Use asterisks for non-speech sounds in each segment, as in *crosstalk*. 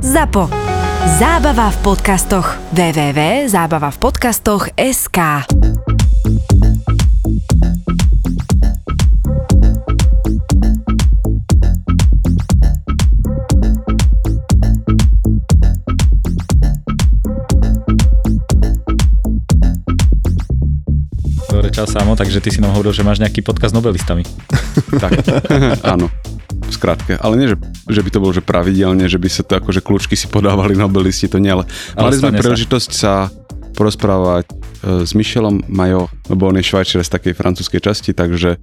ZAPO. Zábava v podcastoch. www.zábavavpodcastoch.sk Dobre, čau Samo, takže ty si nám hovoril, že máš nejaký podcast s nobelistami. *laughs* Tak, áno. Skratke. Ale nie, že, že by to bolo že pravidelne, že by sa to akože kľúčky si podávali nobelisti, to nie, ale, Ale mali sme príležitosť sa porozprávať e, s Michelom Majo, lebo on je švajčiar z takej francúzskej časti, takže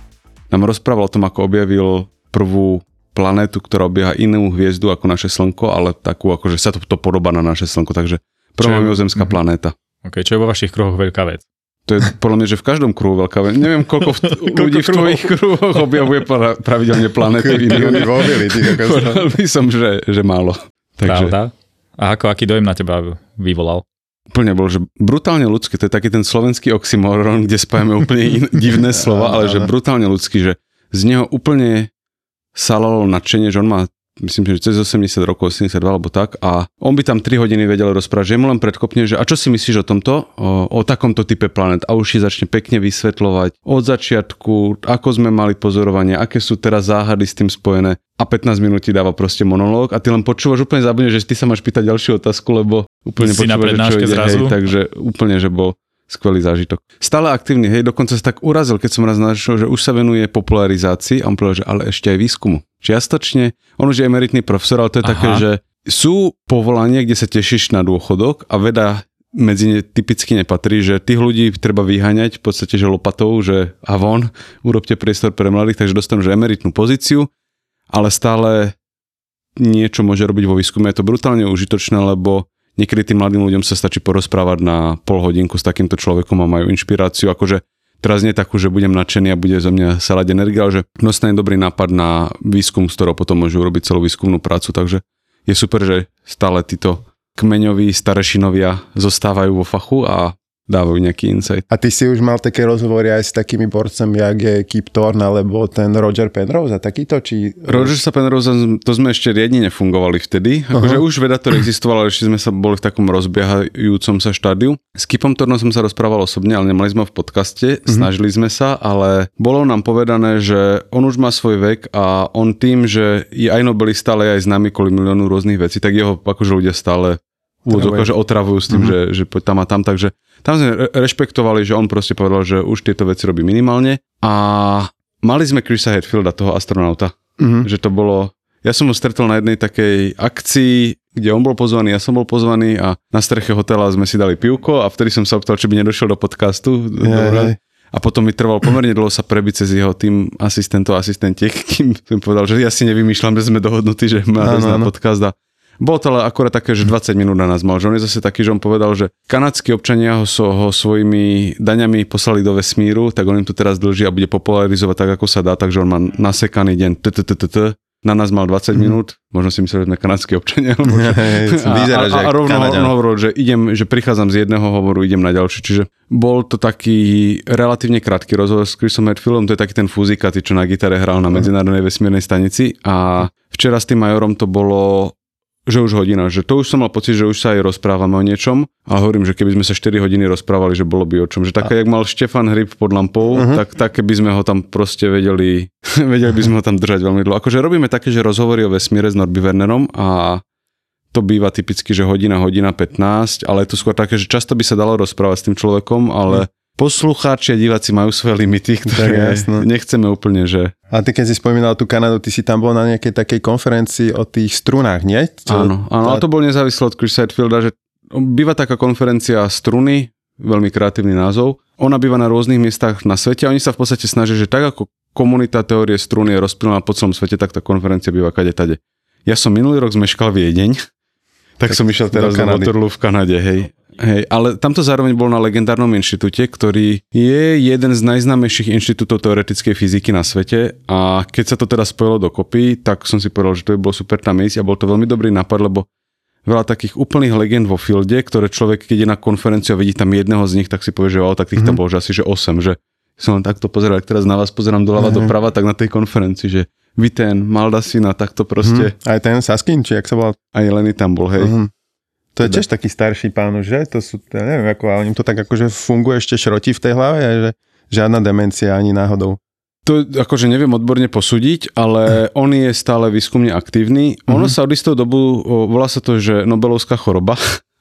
nám rozprával o tom, ako objavil prvú planétu, ktorá obieha inú hviezdu ako naše Slnko, ale takú, akože sa to, to podobá na naše Slnko, takže prvá mimozemská Mhm. planéta. OK, čo je vo vašich kruhoch veľká vec? To je podľa mňa, že v každom kruhu veľká vec. Neviem, koľko v, ľudí v tvojich kruhoch objavuje pra, pravidelne iných. Milióny. Povedal by som, že, že málo. Takže Pravda? A ako, aký dojem na teba vyvolal? úplne bol, že brutálne ľudský, to je taký ten slovenský oxymoron, kde spájame úplne in, *laughs* divné slova, ale že brutálne ľudský, že z neho úplne salalo nadšenie, že on má myslím, že cez 80 rokov, 82 alebo tak a on by tam 3 hodiny vedel rozprávať, že mu len predkopne, že a čo si myslíš o tomto, o, o takomto type planet. A už si začne pekne vysvetľovať od začiatku, ako sme mali pozorovanie, aké sú teraz záhady s tým spojené. A 15 minút ti dáva proste monológ a ty len počúvaš úplne zabudne, že ty sa máš pýtať ďalšiu otázku, lebo úplne Si na počúvaš, že čo ide, zrazu? hej, takže úplne, že bol skvelý zážitok. Stále aktívny, hej, dokonca sa tak urazil, keď som raz našiel, že už sa venuje popularizácii a on povedal, že ale ešte aj výskumu. Čiastočne, on už je emeritný profesor, ale to je Aha. také, že sú povolania, kde sa tešíš na dôchodok a veda medzi ne typicky nepatrí, že tých ľudí treba vyháňať v podstate, že lopatou, že a von, urobte priestor pre mladých, takže dostanú že emeritnú pozíciu, ale stále niečo môže robiť vo výskume. Je to brutálne užitočné, lebo niekedy tým mladým ľuďom sa stačí porozprávať na pol hodinku s takýmto človekom a majú inšpiráciu. Akože teraz nie takú, že budem nadšený a bude zo mňa salať energia, ale že dostane dobrý nápad na výskum, z ktorého potom môžu urobiť celú výskumnú prácu. Takže je super, že stále títo kmeňoví starešinovia zostávajú vo fachu a dávajú nejaký insight. A ty si už mal také rozhovory aj s takými borcami, jak je Kip Thorne alebo ten Roger Penrose a takýto? Či... Roger sa Penrose, to sme ešte riadne nefungovali vtedy. Akože už vedator existoval, ale ešte sme sa boli v takom rozbiehajúcom sa štádiu. S Kipom Tornom som sa rozprával osobne, ale nemali sme ho v podcaste. Snažili sme sa, ale bolo nám povedané, že on už má svoj vek a on tým, že je aj nobelista, ale aj známy kvôli miliónu rôznych vecí, tak jeho akože ľudia stále úvodzovka, že otravujú s tým, že, že poď tam a tam, takže tam sme re- rešpektovali, že on proste povedal, že už tieto veci robí minimálne a mali sme Chrisa Hetfielda, toho astronauta, Mhm. že to bolo... Ja som ho stretol na jednej takej akcii, kde on bol pozvaný, ja som bol pozvaný a na streche hotela sme si dali pivko a vtedy som sa opýtal, či by nedošiel do podcastu. Dobre. A potom mi trvalo pomerne dlho sa prebiť cez jeho tým asistentov a asistentiek, *laughs* kým som povedal, že ja si nevymýšľam, že sme dohodnutí, že má áno. podcast a bolo to ale akorát také, že 20 minút na nás mal, že on je zase taký, že on povedal, že kanadskí občania ho, so, ho svojimi daňami poslali do vesmíru, tak on im tu teraz dlží a bude popularizovať tak, ako sa dá, takže on má nasekaný deň na nás mal 20 minút, možno si myslel, že sme kanadskí občania. alebo. *laughs* Hej, A, a, že a rovno, rovno hovoril, že idem, že prichádzam z jedného hovoru, idem na ďalší. Čiže bol to taký relatívne krátky rozhovor s Chrisom Redfieldom, to je taký ten fúzikaty, čo na gitare hral na Medzinárodnej vesmírnej stanici a včera s tým majorom to bolo že už hodina, že to už som mal pocit, že už sa aj rozprávame o niečom, ale hovorím, že keby sme sa 4 hodiny rozprávali, že bolo by o čom. Že také, jak mal Štefan Hryb pod lampou, uh-huh. tak také by sme ho tam proste vedeli, *laughs* vedeli by sme ho tam držať veľmi dlho. Akože robíme také, že rozhovory o vesmíre s Norby Wernerom a to býva typicky, že hodina, hodina 15, ale je to skôr také, že často by sa dalo rozprávať s tým človekom, ale poslucháči a diváci majú svoje limity, ktoré jasno. nechceme úplne, že... A ty keď si spomínal tú Kanadu, ty si tam bol na nejakej takej konferencii o tých strunách, nie? Čo- Áno, áno, a to bol nezávisle od Chris Hetfielda, že býva taká konferencia struny, veľmi kreatívny názov. Ona býva na rôznych miestach na svete a oni sa v podstate snažia, že tak ako komunita teórie struny je rozptýlená po celom svete, tak tá konferencia býva kade tade. Ja som minulý rok zmeškal Viedeň, tak, Tak som išiel teraz Kanady. Waterloo v Kanade, hej. Hej, ale tamto zároveň bol na legendárnom inštitúte, ktorý je jeden z najznámejších inštitútov teoretickej fyziky na svete a keď sa to teda spojilo dokopy, tak som si povedal, že to by bolo super tam ísť a bol to veľmi dobrý nápad, lebo veľa takých úplných legend vo fielde, ktoré človek, keď je na konferenciu a vidí tam jedného z nich, tak si povie, že wow, tak tých tam bolo že asi že 8, že som len takto pozeral, ak teraz na vás pozerám doľava, doprava, tak na tej konferencii, že Viten, Maldasina, takto proste. Hm. Aj ten Saskin, či jak sa volal? Aj Lenny tam bol, hej. Mhm. To je Teda. tiež taký starší pán už, že? To sú, ja neviem, ako, ale im to tak akože funguje ešte šroti v tej hlave, že žiadna demencia ani náhodou. To akože neviem odborne posúdiť, ale *laughs* on je stále výskumne aktívny. Ono Mhm. sa od istou dobu, volá sa to, že Nobelovská choroba.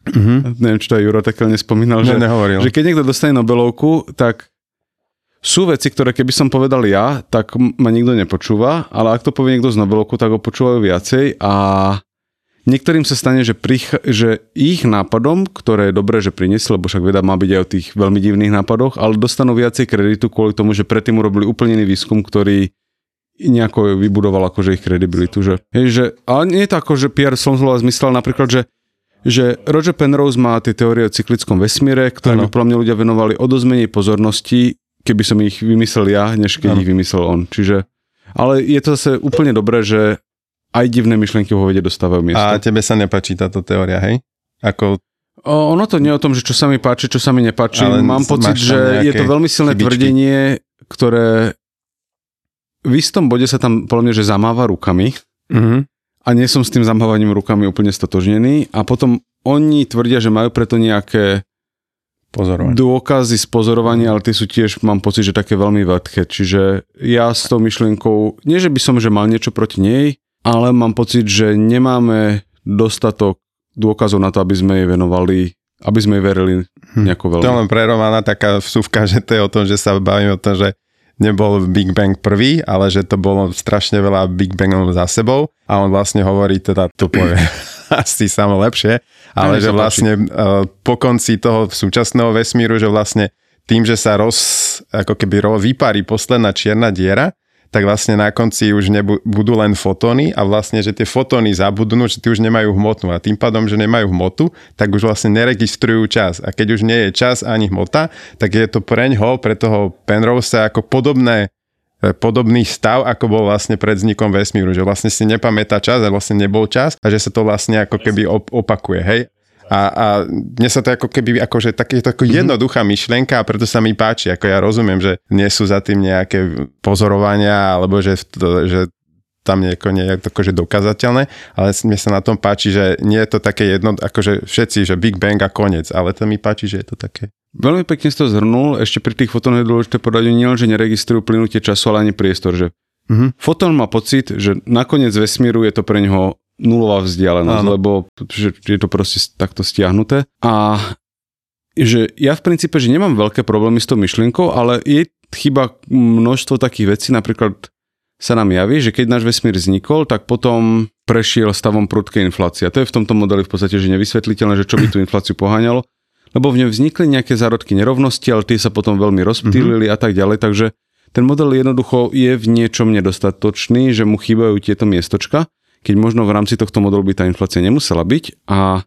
Mhm. *laughs* neviem, či to aj Juro takhle nespomínal, že, Ne, nehovoril. že keď niekto dostane Nobelovku, tak sú veci, ktoré keby som povedal ja, tak ma nikto nepočúva, ale ak to povie niekto z Nobelovku, tak ho počúvajú viacej a niektorým sa stane, že, prich- že ich nápadom, ktoré je dobré, že priniesli, lebo však veda má byť aj o tých veľmi divných nápadoch, ale dostanú viacej kreditu kvôli tomu, že predtým urobili úplne iný výskum, ktorý nejako vybudoval akože ich kredibilitu. Že, hej, že, ale nie je to ako, že Pierre Slonzlova zmyslel napríklad, že že Roger Penrose má tie teórie o cyklickom vesmíre, Áno. podľa mňa ľudia venovali o dosť menej pozornosti, keby som ich vymyslel ja, než keď Áno. ich vymyslel on. Čiže, ale je to zase úplne dobré, že aj divné myšlienky vo vede dostávajú miesto. A tebe sa nepáči táto teória, hej? Ako, O, ono to nie je o tom, že čo sa mi páči, čo sa mi nepáči. Ale Mám pocit, že je to veľmi silné chybičky. tvrdenie, ktoré v istom bode sa tam podľa mňa, že zamáva rukami mhm. a nie som s tým zamávaním rukami úplne stotožnený a potom oni tvrdia, že majú preto nejaké pozorovať. dôkazy z pozorovania, ale tie sú tiež, mám pocit, že také veľmi vedké. Čiže ja s tou myšlienkou, nie že by som, že mal niečo proti nej, ale mám pocit, že nemáme dostatok dôkazov na to, aby sme jej venovali, aby sme jej verili nejako To je veľmi. len pre Romana taká vsúvka, že to je o tom, že sa bavíme o tom, že nebol Big Bang prvý, ale že to bolo strašne veľa Big Bangov za sebou. A on vlastne hovorí, teda to povie *clears throat* asi samo lepšie, ale že vlastne uh, po konci toho súčasného vesmíru, že vlastne tým, že sa roz, ako keby ro, vyparí posledná čierna diera, tak vlastne na konci už budú len fotóny a vlastne, že tie fotóny zabudnú, že tie už nemajú hmotu a tým pádom, že nemajú hmotu, tak už vlastne neregistrujú čas. A keď už nie je čas ani hmota, tak je to preňho, pre toho Penrose ako podobné e, podobný stav, ako bol vlastne pred vznikom vesmíru, že vlastne si nepamätá čas a vlastne nebol čas a že sa to vlastne ako keby op- opakuje, hej? A, a mne sa to ako keby, akože také, to ako jednoduchá myšlienka a preto sa mi páči, ako ja rozumiem, že nie sú za tým nejaké pozorovania, alebo že, to, že tam nieko nie je akože dokazateľné, ale mne sa na tom páči, že nie je to také jedno, akože všetci, že Big Bang a koniec, ale to mi páči, že je to také. Veľmi pekne si to zhrnul, ešte pri tých fotónoch je dôležité povedať, nielen, že neregistrujú plynutie času, ale ani priestor, že Mhm. Fotón má pocit, že nakoniec vesmíru je to pre neho nulová vzdialenosť, Áno. lebo že je to proste takto stiahnuté. A že ja v princípe, že nemám veľké problémy s tou myšlienkou, ale je chyba množstvo takých vecí, napríklad sa nám javí, že keď náš vesmír vznikol, tak potom prešiel stavom prudkej inflácie. A to je v tomto modeli v podstate že nevysvetliteľné, že čo by tú infláciu poháňalo, lebo v ňom vznikli nejaké zárodky nerovnosti, ale tie sa potom veľmi rozptýlili a tak ďalej, takže ten model jednoducho je v niečom nedostatočný, že mu chýbajú tieto miestočka, keď možno v rámci tohto modelu by tá inflácia nemusela byť. A,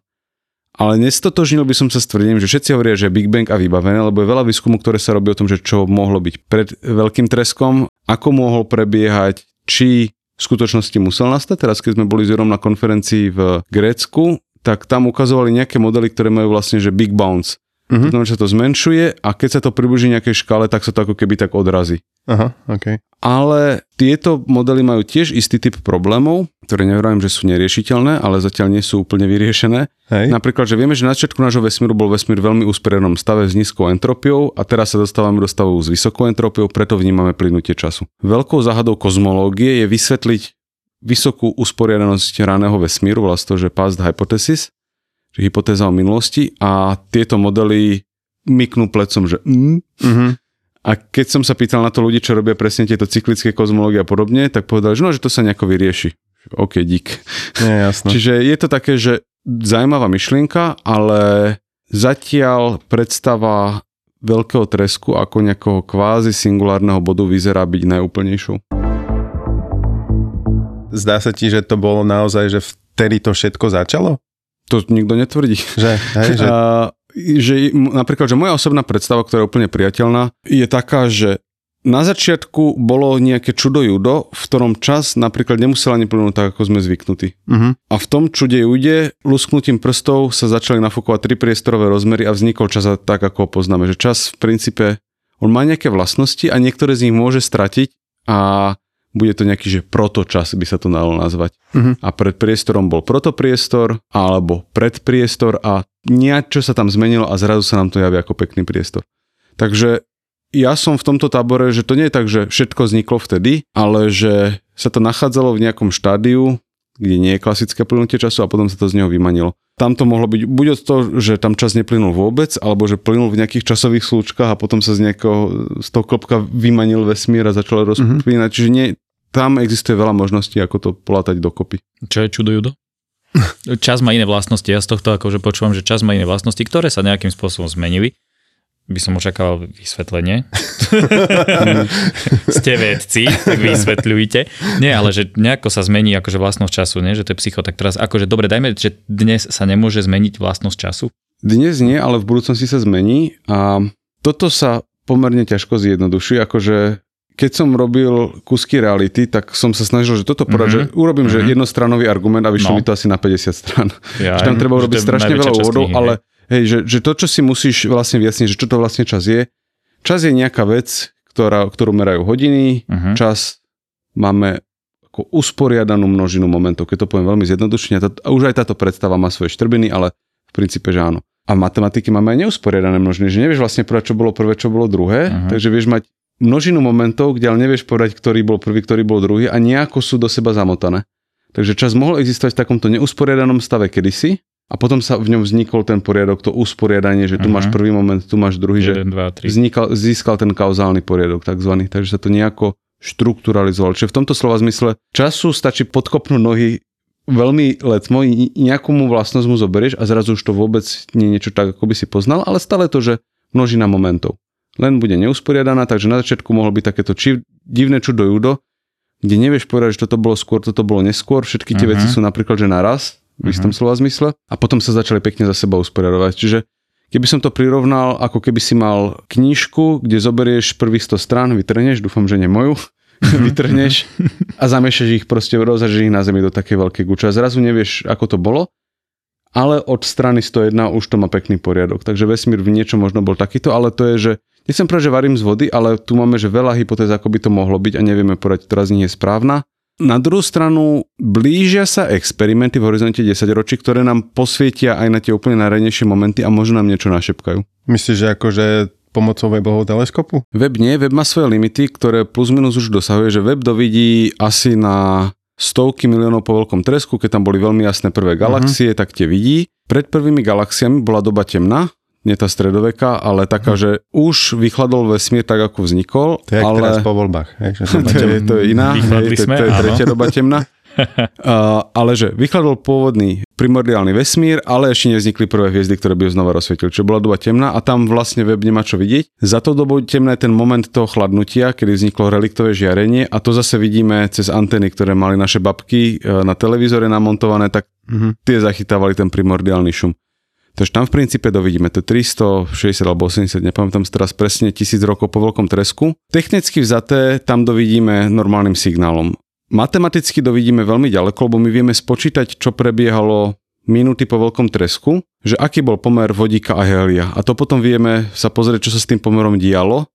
ale nestotožnil by som sa s tvrdením, že všetci hovoria, že Big Bang a vybavené, lebo je veľa výskumu, ktoré sa robí o tom, že čo mohlo byť pred veľkým treskom, ako mohol prebiehať, či v skutočnosti musel nastať. Teraz, keď sme boli s na konferencii v Grécku, tak tam ukazovali nejaké modely, ktoré majú vlastne, že Big Bounce. Mhm. To znamená, že sa to zmenšuje a keď sa to približí nejakej škále, tak sa to ako keby tak odrazí. Aha, OK. Ale tieto modely majú tiež istý typ problémov, ktoré nehovorím, že sú neriešiteľné, ale zatiaľ nie sú úplne vyriešené. Hej. Napríklad, že vieme, že na začiatku nášho vesmíru bol vesmír veľmi úsperenom stave s nízkou entropiou a teraz sa dostávame do stavu s vysokou entropiou, preto vnímame plynutie času. Veľkou záhadou kozmológie je vysvetliť vysokú usporiadanosť raného vesmíru, sa to, že past hypothesis, že hypotéza o minulosti a tieto modely myknú plecom, že mm, Mhm. a keď som sa pýtal na to ľudí, čo robia presne tieto cyklické kozmológie a podobne, tak povedali, že no, že to sa nejako vyrieši. OK, dík. Nie, jasno. *laughs* Čiže je to také, že zaujímavá myšlienka, ale zatiaľ predstava veľkého tresku ako nejakého kvázi singulárneho bodu vyzerá byť najúplnejšou. Zdá sa ti, že to bolo naozaj, že vtedy to všetko začalo? To nikto netvrdí. Že, hej, *laughs* že... A, že napríklad, že moja osobná predstava, ktorá je úplne priateľná, je taká, že na začiatku bolo nejaké čudo judo, v ktorom čas napríklad nemusel ani plynúť tak, ako sme zvyknutí. Mhm. A v tom čude jude lusknutím prstov sa začali nafúkovať tri priestorové rozmery a vznikol čas tak, ako ho poznáme. Že čas v princípe, on má nejaké vlastnosti a niektoré z nich môže stratiť a bude to nejaký, že protočas by sa to dalo nazvať. Uh-huh. A pred priestorom bol protopriestor alebo predpriestor a niečo sa tam zmenilo a zrazu sa nám to javí ako pekný priestor. Takže ja som v tomto tábore, že to nie je tak, že všetko vzniklo vtedy, ale že sa to nachádzalo v nejakom štádiu, kde nie je klasické plynutie času a potom sa to z neho vymanilo. Tam to mohlo byť buď od toho, že tam čas neplynul vôbec, alebo že plynul v nejakých časových slúčkach a potom sa z nejakého, z toho klopka vymanil vesmír a začal rozpínať. Mm-hmm. Čiže nie, tam existuje veľa možností, ako to polátať dokopy. Čo je čudo, Judo? *laughs* čas má iné vlastnosti. Ja z tohto akože počúvam, že čas má iné vlastnosti, ktoré sa nejakým spôsobom zmenili by som očakával vysvetlenie. *laughs* Ste vedci, tak vysvetľujte. Nie, ale že nejako sa zmení akože vlastnosť času, nie? že to je psycho. Tak teraz akože dobre, dajme, že dnes sa nemôže zmeniť vlastnosť času? Dnes nie, ale v budúcnosti sa zmení a toto sa pomerne ťažko zjednoduší, akože keď som robil kusky reality, tak som sa snažil, že toto porať, mm-hmm. že urobím, mm-hmm. že mhm. jednostranový argument a vyšlo no. mi to asi na 50 stran. Ja, že tam treba urobiť strašne veľa úvodov, ale Hej, že, že to, čo si musíš vlastne vyjasniť, že čo to vlastne čas je. Čas je nejaká vec, ktorá, ktorú merajú hodiny, uh-huh. čas máme ako usporiadanú množinu momentov, keď to poviem veľmi zjednodušene. A už aj táto predstava má svoje štrbiny, ale v princípe, že áno. A v matematiky máme aj neusporiadané množiny, že nevieš vlastne povedať, čo bolo prvé, čo bolo druhé, uh-huh. takže vieš mať množinu momentov, kde ale nevieš povedať, ktorý bol prvý, ktorý bol druhý a nejako sú do seba zamotané. Takže čas mohol existovať v takomto neusporiadanom stave kedysi, a potom sa v ňom vznikol ten poriadok, to usporiadanie, že tu uh-huh. máš prvý moment, tu máš druhý, 1, že 2, vznikal, získal ten kauzálny poriadok takzvaný, takže sa to nejako štrukturalizoval. Čiže v tomto slova zmysle času stačí podkopnúť nohy veľmi letmo, nejakú mu vlastnosť mu zoberieš a zrazu už to vôbec nie je niečo tak, ako by si poznal, ale stále to, že množina momentov. Len bude neusporiadaná, takže na začiatku mohlo byť takéto či, divné čudo judo, kde nevieš povedať, že toto bolo skôr, toto bolo neskôr, všetky tie uh-huh. veci sú napríklad, že naraz, v istom uh-huh. slova zmysle a potom sa začali pekne za seba usporiadovať. Čiže keby som to prirovnal, ako keby si mal knižku, kde zoberieš prvých 100 strán, vytrhneš, dúfam, že nie moju, *laughs* vytrhneš a zamiešaš ich proste, rozhažeš ich na zemi do také veľkej guče a zrazu nevieš, ako to bolo, ale od strany 101 už to má pekný poriadok. Takže vesmír v niečo možno bol takýto, ale to je, že nechcem povedať, že varím z vody, ale tu máme, že veľa hypotéz, ako by to mohlo byť a nevieme povedať, ktorá z nich je správna. Na druhú stranu blížia sa experimenty v horizonte 10 ročí, ktoré nám posvietia aj na tie úplne najranejšie momenty a možno nám niečo našepkajú. Myslíš, že akože pomocou webového teleskopu? Web nie, web má svoje limity, ktoré plus minus už dosahuje, že web dovidí asi na stovky miliónov po veľkom tresku, keď tam boli veľmi jasné prvé galaxie, uh-huh. tak tie vidí. Pred prvými galaxiami bola doba temná, nie tá stredoveka, ale taká, hmm. že už vychladol vesmír tak, ako vznikol. To je ale... teraz po voľbách. Hej, že *laughs* to, je, to je iná, hej, to, to je tretia doba temná. *laughs* uh, ale že vychladol pôvodný primordiálny vesmír, ale ešte nevznikli prvé hviezdy, ktoré by ho znova rozsvietili. Čiže bola doba temná a tam vlastne web nemá čo vidieť. Za to dobu temná je ten moment toho chladnutia, kedy vzniklo reliktové žiarenie a to zase vidíme cez anteny, ktoré mali naše babky uh, na televízore namontované, tak uh-huh. tie zachytávali ten primordiálny šum. Takže tam v princípe dovidíme to 360 alebo 80, nepamätám si teraz presne, tisíc rokov po veľkom tresku. Technicky vzaté tam dovidíme normálnym signálom. Matematicky dovidíme veľmi ďaleko, lebo my vieme spočítať, čo prebiehalo minúty po veľkom tresku, že aký bol pomer vodíka a helia. A to potom vieme sa pozrieť, čo sa s tým pomerom dialo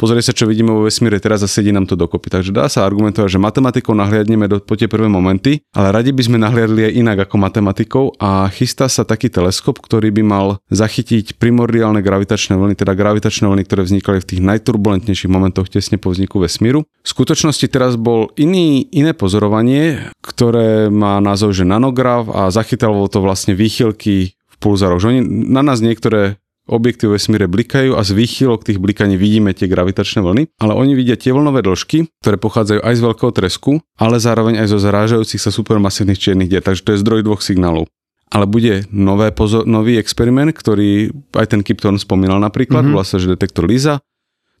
pozrie sa, čo vidíme vo vesmíre teraz a sedí nám to dokopy. Takže dá sa argumentovať, že matematikou nahliadneme do, po tie prvé momenty, ale radi by sme nahliadli aj inak ako matematikou a chystá sa taký teleskop, ktorý by mal zachytiť primordiálne gravitačné vlny, teda gravitačné vlny, ktoré vznikali v tých najturbulentnejších momentoch tesne po vzniku vesmíru. V skutočnosti teraz bol iný, iné pozorovanie, ktoré má názov, že nanograf a zachytalo to vlastne výchylky v pulzároch. Že oni, na nás niektoré objekty v vesmíre blikajú a z výchylok tých blikaní vidíme tie gravitačné vlny, ale oni vidia tie vlnové dĺžky, ktoré pochádzajú aj z veľkého tresku, ale zároveň aj zo zrážajúcich sa supermasívnych čiernych dier, takže to je zdroj dvoch signálov. Ale bude nové pozor, nový experiment, ktorý aj ten Kipton spomínal napríklad, mm-hmm. vlastne, že detektor LISA.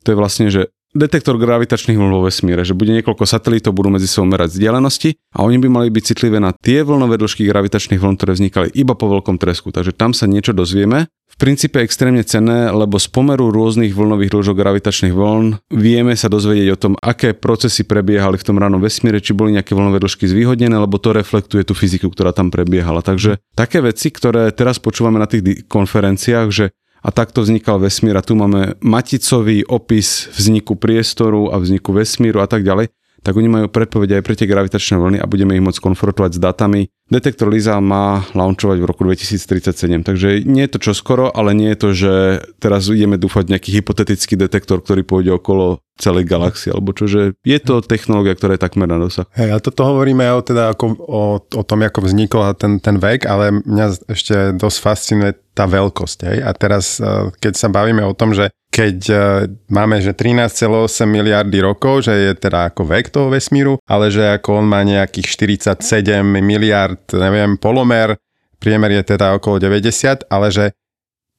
To je vlastne, že detektor gravitačných vln vo vesmíre, že bude niekoľko satelítov, budú medzi sebou merať vzdialenosti a oni by mali byť citlivé na tie vlnové dĺžky gravitačných vln, ktoré vznikali iba po veľkom tresku. Takže tam sa niečo dozvieme. V princípe extrémne cenné, lebo z pomeru rôznych vlnových dĺžok gravitačných vln vieme sa dozvedieť o tom, aké procesy prebiehali v tom ranom vesmíre, či boli nejaké vlnové dĺžky zvýhodnené, lebo to reflektuje tú fyziku, ktorá tam prebiehala. Takže také veci, ktoré teraz počúvame na tých konferenciách, že a takto vznikal vesmír a tu máme maticový opis vzniku priestoru a vzniku vesmíru a tak ďalej, tak oni majú predpovede aj pre tie gravitačné vlny a budeme ich môcť konfrontovať s datami. Detektor LISA má launchovať v roku 2037, takže nie je to skoro, ale nie je to, že teraz ideme dúfať nejaký hypotetický detektor, ktorý pôjde okolo celej galaxie, alebo čo, že je to technológia, ktorá je takmer na dosah. Hej, a toto hovoríme o, teda ako, o, o tom, ako vznikol ten, ten vek, ale mňa ešte dosť fascinuje tá veľkosť. Hej? A teraz, eh, keď sa bavíme o tom, že keď e, máme, že 13,8 miliardy rokov, že je teda ako vek toho vesmíru, ale že ako on má nejakých 47 miliard, neviem, polomer, priemer je teda okolo 90, ale že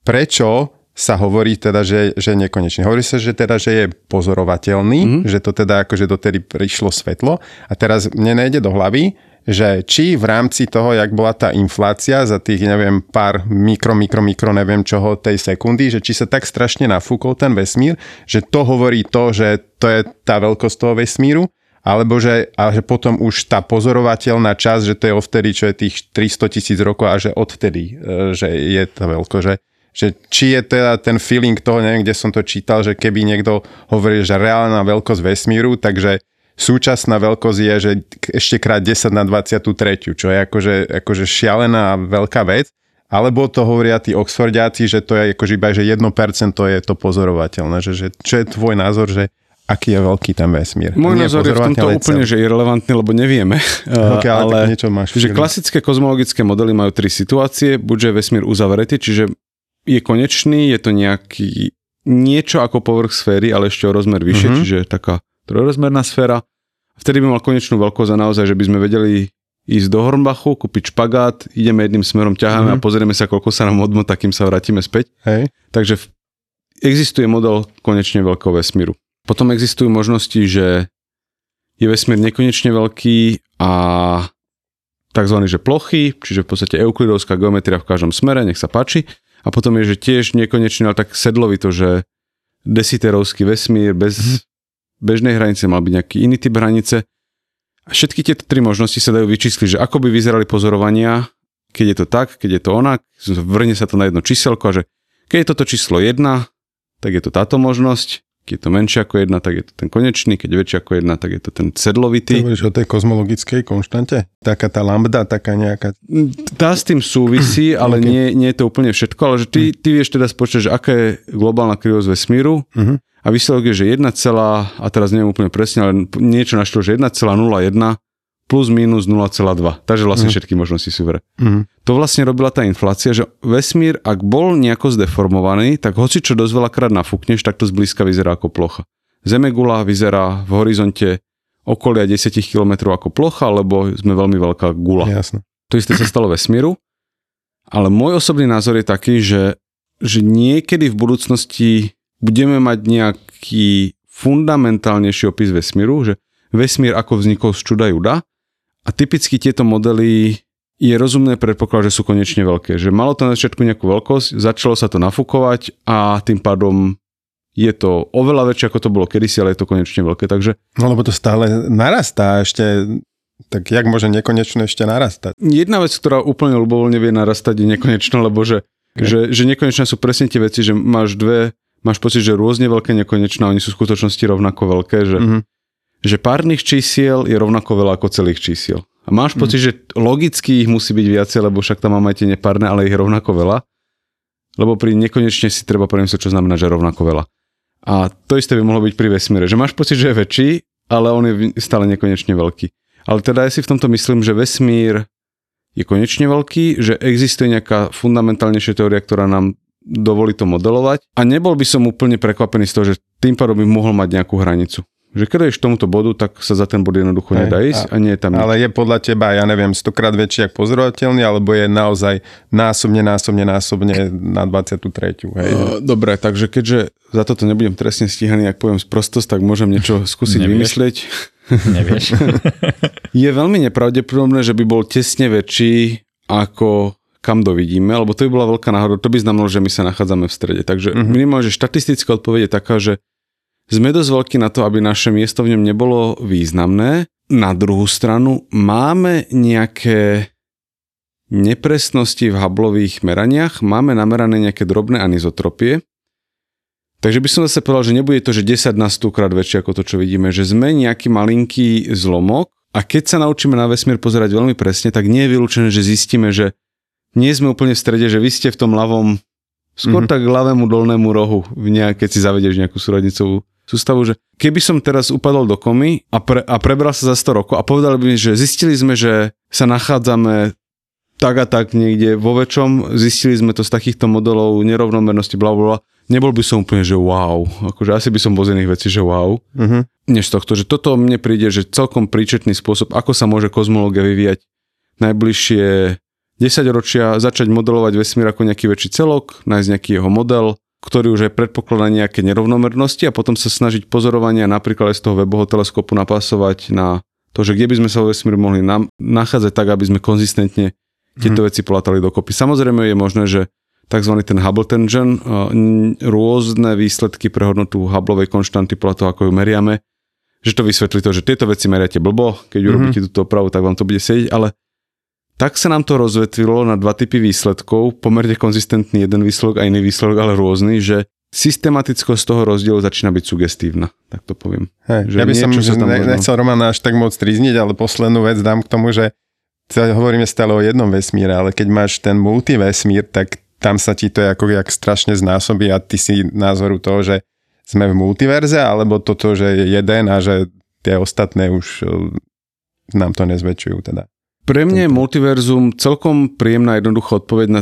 prečo sa hovorí teda, že, že nekonečne. Hovorí sa, že teda, že je pozorovateľný, mm-hmm. že to teda akože dotedy prišlo svetlo a teraz mne nejde do hlavy, že či v rámci toho, jak bola tá inflácia za tých, neviem, pár mikro, mikro, mikro, neviem čoho tej sekundy, že či sa tak strašne nafúkol ten vesmír, že to hovorí to, že to je tá veľkosť toho vesmíru, alebo že, a že potom už tá pozorovateľná časť, že to je odvtedy, čo je tých 300 tisíc rokov a že odtedy, e, že je to veľko, že, že či je teda ten feeling toho, neviem, kde som to čítal, že keby niekto hovoril, že reálna veľkosť vesmíru, takže súčasná veľkosť je, že ešte krát 10 na 23, čo je akože, akože šialená veľká vec. Alebo to hovoria tí Oxfordiaci, že to je akože iba, že 1% je to pozorovateľné. Že, že, čo je tvoj názor, že aký je veľký ten vesmír? Môj názor je v tomto úplne, že irrelevantný, lebo nevieme. *laughs* Okay, ale, ale niečo máš. Že klasické kozmologické modely majú tri situácie. Buďže je vesmír uzavretý, čiže je konečný, je to nejaký niečo ako povrch sféry, ale ešte o rozmer vyššie, uh-huh. čiže taká trojrozmerná sféra. Vtedy by mal konečnú veľkosť a naozaj, že by sme vedeli ísť do Hornbachu, kúpiť špagát, ideme jedným smerom, ťaháme mm-hmm. a pozrieme sa, koľko sa nám odmotá, kým sa vrátime späť. Hej. Takže existuje model konečne veľkého vesmíru. Potom existujú možnosti, že je vesmír nekonečne veľký a tzv. že plochy, čiže v podstate euklidovská geometria v každom smere, nech sa páči. A potom je, že tiež nekonečne, ale tak sedlovito, že desiterovský vesmír bez mm-hmm bežnej hranice, mal byť nejaký iný typ hranice. A všetky tieto tri možnosti sa dajú vyčísliť, že ako by vyzerali pozorovania, keď je to tak, keď je to onak, vrne sa to na jedno číselko a že keď je toto číslo 1, tak je to táto možnosť, keď je to menšie ako jedna, tak je to ten konečný, keď je väčšie ako jedna, tak je to ten sedlovitý. Ty o tej kozmologickej konštante? Taká tá lambda, taká nejaká... Tá s tým súvisí, *clears throat* ale okay. nie, nie je to úplne všetko, ale že ty, ty vieš teda spočítať, že aká je globálna krivosť vesmíru uh-huh a výsledok je, že 1, a teraz neviem úplne presne, ale niečo našlo, že 1,01 plus minus 0,2. Takže vlastne mm. všetky možnosti sú vre. Mm. To vlastne robila tá inflácia, že vesmír, ak bol nejako zdeformovaný, tak hoci čo dosť veľakrát nafúkneš, tak to zblízka vyzerá ako plocha. Zemegula vyzerá v horizonte okolia 10 km ako plocha, lebo sme veľmi veľká gula. Jasne. To isté sa stalo vesmíru. Ale môj osobný názor je taký, že, že niekedy v budúcnosti budeme mať nejaký fundamentálnejší opis vesmíru, že vesmír ako vznikol z čuda juda a typicky tieto modely je rozumné predpoklad, že sú konečne veľké. Že malo to na začiatku nejakú veľkosť, začalo sa to nafúkovať a tým pádom je to oveľa väčšie, ako to bolo kedysi, ale je to konečne veľké. Takže... No lebo to stále narastá ešte tak jak môže nekonečne ešte narastať? Jedna vec, ktorá úplne ľubovoľne vie narastať, je nekonečná, lebo že, okay. že, že nekonečné sú presne tie veci, že máš dve máš pocit, že rôzne veľké nekonečné, oni sú v skutočnosti rovnako veľké, že, mm-hmm. Že párnych čísiel je rovnako veľa ako celých čísiel. A máš pocit, mm. že logicky ich musí byť viacej, lebo však tam máme tie nepárne, ale ich rovnako veľa. Lebo pri nekonečne si treba premyslieť, čo znamená, že rovnako veľa. A to isté by mohlo byť pri vesmíre, že máš pocit, že je väčší, ale on je stále nekonečne veľký. Ale teda ja si v tomto myslím, že vesmír je konečne veľký, že existuje nejaká fundamentálnejšia teória, ktorá nám dovolí to modelovať. A nebol by som úplne prekvapený z toho, že tým pádom by mohol mať nejakú hranicu. Že keď ješ tomuto bodu, tak sa za ten bod jednoducho Hej, nedá ísť a, a nie je tam Ale nič. je podľa teba, ja neviem, stokrát väčší ako pozorovateľný, alebo je naozaj násobne, násobne, násobne na 23. Hej? Uh, dobre, takže keďže za toto nebudem trestne stíhaný, ak poviem sprostosť, tak môžem niečo skúsiť Nevieš. vymyslieť. Nevieš. *laughs* je veľmi nepravdepodobné, že by bol tesne väčší ako kam dovidíme, lebo to by bola veľká náhoda, to by znamenalo, že my sa nachádzame v strede. Takže mm-hmm. minimálne, že štatistická odpoveď je taká, že sme dosť veľkí na to, aby naše miesto v ňom nebolo významné. Na druhú stranu máme nejaké nepresnosti v hablových meraniach, máme namerané nejaké drobné anizotropie. Takže by som zase povedal, že nebude to, že 10 na 100 krát väčšie ako to, čo vidíme, že sme nejaký malinký zlomok a keď sa naučíme na vesmír pozerať veľmi presne, tak nie je vylúčené, že zistíme, že nie sme úplne v strede, že vy ste v tom ľavom, skôr mm-hmm. tak ľavému dolnému rohu, nejak, keď si zavedieš nejakú súradnicovú sústavu, že keby som teraz upadol do komy a, pre, a prebral sa za 100 rokov a povedali by mi, že zistili sme, že sa nachádzame tak a tak niekde vo väčšom, zistili sme to z takýchto modelov nerovnomernosti, bla, bla, bla nebol by som úplne, že wow. Akože asi by som bol z iných vecí, že wow. Uh-huh. Než tohto, že toto mne príde, že celkom príčetný spôsob, ako sa môže kozmológia vyvíjať najbližšie 10 ročia, začať modelovať vesmír ako nejaký väčší celok, nájsť nejaký jeho model, ktorý už aj predpokladá nejaké nerovnomernosti a potom sa snažiť pozorovania napríklad aj z toho webového teleskopu napasovať na to, že kde by sme sa vo vesmíru mohli na, nachádzať tak, aby sme konzistentne tieto hmm. veci polatali dokopy. Samozrejme je možné, že tzv. ten Hubble tension, rôzne výsledky pre hodnotu Hubbleovej konštanty podľa toho, ako ju meriame, že to vysvetlí to, že tieto veci meriate blbo, keď mm-hmm. urobíte túto opravu, tak vám to bude sedieť, ale tak sa nám to rozvetvilo na dva typy výsledkov, pomerne konzistentný jeden výsledok a iný výsledok, ale rôzny, že systematickosť toho rozdielu začína byť sugestívna, tak to poviem. Hey, že ja by som, že ne, nechcel Romana až tak moc trizniť, ale poslednú vec dám k tomu, že hovoríme stále o jednom vesmíre, ale keď máš ten multivesmír, tak tam sa ti to ako jak strašne znásobí a ty si názoru toho, že sme v multiverze, alebo toto, že je jeden a že tie ostatné už e, nám to nezväčšujú teda. Pre mňa je multiverzum celkom príjemná jednoduchá odpoveď na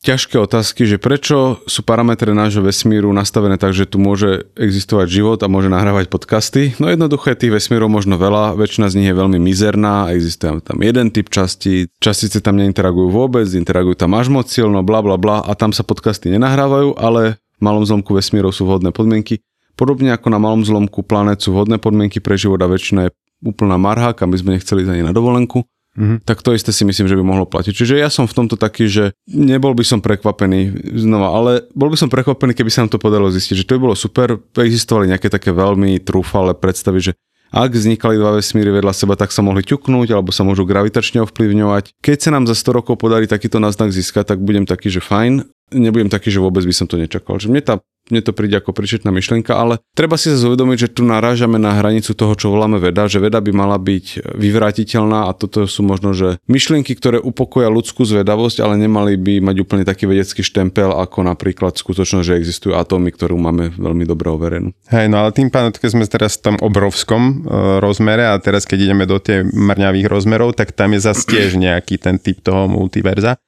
ťažké otázky, že prečo sú parametre nášho vesmíru nastavené tak, že tu môže existovať život a môže nahrávať podcasty. No jednoducho je tých vesmírov možno veľa, väčšina z nich je veľmi mizerná, existuje tam jeden typ častí, častice tam neinteragujú vôbec, interagujú tam až moc silno, bla bla bla a tam sa podcasty nenahrávajú, ale v malom zlomku vesmírov sú vhodné podmienky. Podobne ako na malom zlomku planét sú vhodné podmienky pre život a väčšina je úplná marha, kam by sme nechceli za na dovolenku. Mm-hmm. Tak to isté si myslím, že by mohlo platiť. Čiže ja som v tomto taký, že nebol by som prekvapený znova, ale bol by som prekvapený, keby sa nám to podarilo zistiť, že to by bolo super. Existovali nejaké také veľmi trúfale predstavy, že ak vznikali dva vesmíry vedľa seba, tak sa mohli ťuknúť alebo sa môžu gravitačne ovplyvňovať. Keď sa nám za 100 rokov podarí takýto náznak získať, tak budem taký, že fajn. Nebudem taký, že vôbec by som to nečakal. Že mne tá mne to príde ako príčetná myšlienka, ale treba si sa uvedomiť, že tu narážame na hranicu toho, čo voláme veda, že veda by mala byť vyvrátiteľná a toto sú možno, že myšlienky, ktoré upokoja ľudskú zvedavosť, ale nemali by mať úplne taký vedecký štempel, ako napríklad skutočnosť, že existujú atómy, ktorú máme veľmi dobre overenú. Hej, no ale tým pádom, keď sme teraz v tom obrovskom e, rozmere a teraz keď ideme do tie mrňavých rozmerov, tak tam je zase tiež nejaký ten typ toho multiverza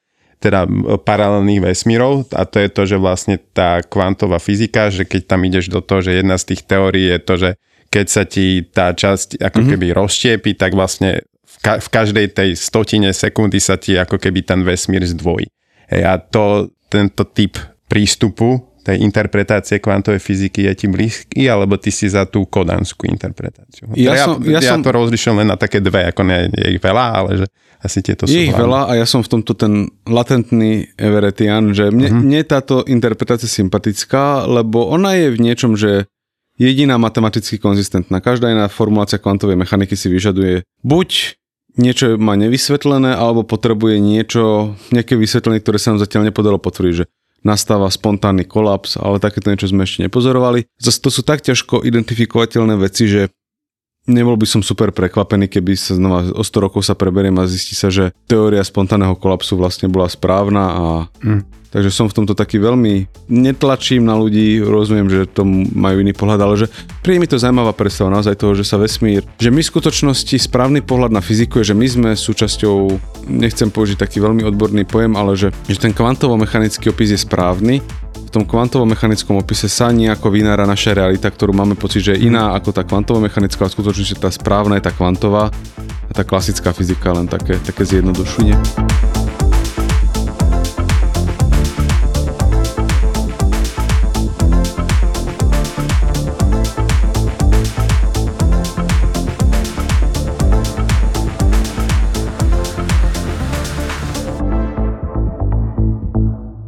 teda paralelných vesmírov a to je to, že vlastne tá kvantová fyzika, že keď tam ideš do toho, že jedna z tých teórií je to, že keď sa ti tá časť ako mm-hmm. keby rozštiepi, tak vlastne v, ka- v každej tej stotine sekundy sa ti ako keby ten vesmír zdvojí. Hej, a to, tento typ prístupu tej interpretácie kvantovej fyziky je ti blízky, alebo ty si za tú kodanskú interpretáciu? Ja, ja, som, ja, ja som... to rozlišujem len na také dve, ako ne, je ich veľa, ale že asi tieto sú Je ich veľa a ja som v tomto ten latentný Everettian, že mne, uh-huh. mne táto interpretácia sympatická, lebo ona je v niečom, že jediná matematicky konzistentná. Každá iná formulácia kvantovej mechaniky si vyžaduje buď niečo má nevysvetlené, alebo potrebuje niečo, nejaké vysvetlenie, ktoré sa nám zatiaľ nepodalo potvrdiť, že nastáva spontánny kolaps, ale takéto niečo sme ešte nepozorovali. Zase to sú tak ťažko identifikovateľné veci, že nebol by som super prekvapený, keby sa znova o 100 rokov sa preberiem a zistí sa, že teória spontánneho kolapsu vlastne bola správna a mm Takže som v tomto taký veľmi, netlačím na ľudí, rozumiem, že to majú iný pohľad, ale že príde mi to zaujímavá predstava naozaj toho, že sa vesmír, že my v skutočnosti správny pohľad na fyziku je, že my sme súčasťou, nechcem použiť taký veľmi odborný pojem, ale že, že ten kvantovo-mechanický opis je správny, v tom kvantovo-mechanickom opise sa nejako vynára naša realita, ktorú máme pocit, že je iná ako tá kvantovo-mechanická, ale skutočne tá správna je tá kvantová a tá klasická fyzika len také, také zjednodušenie.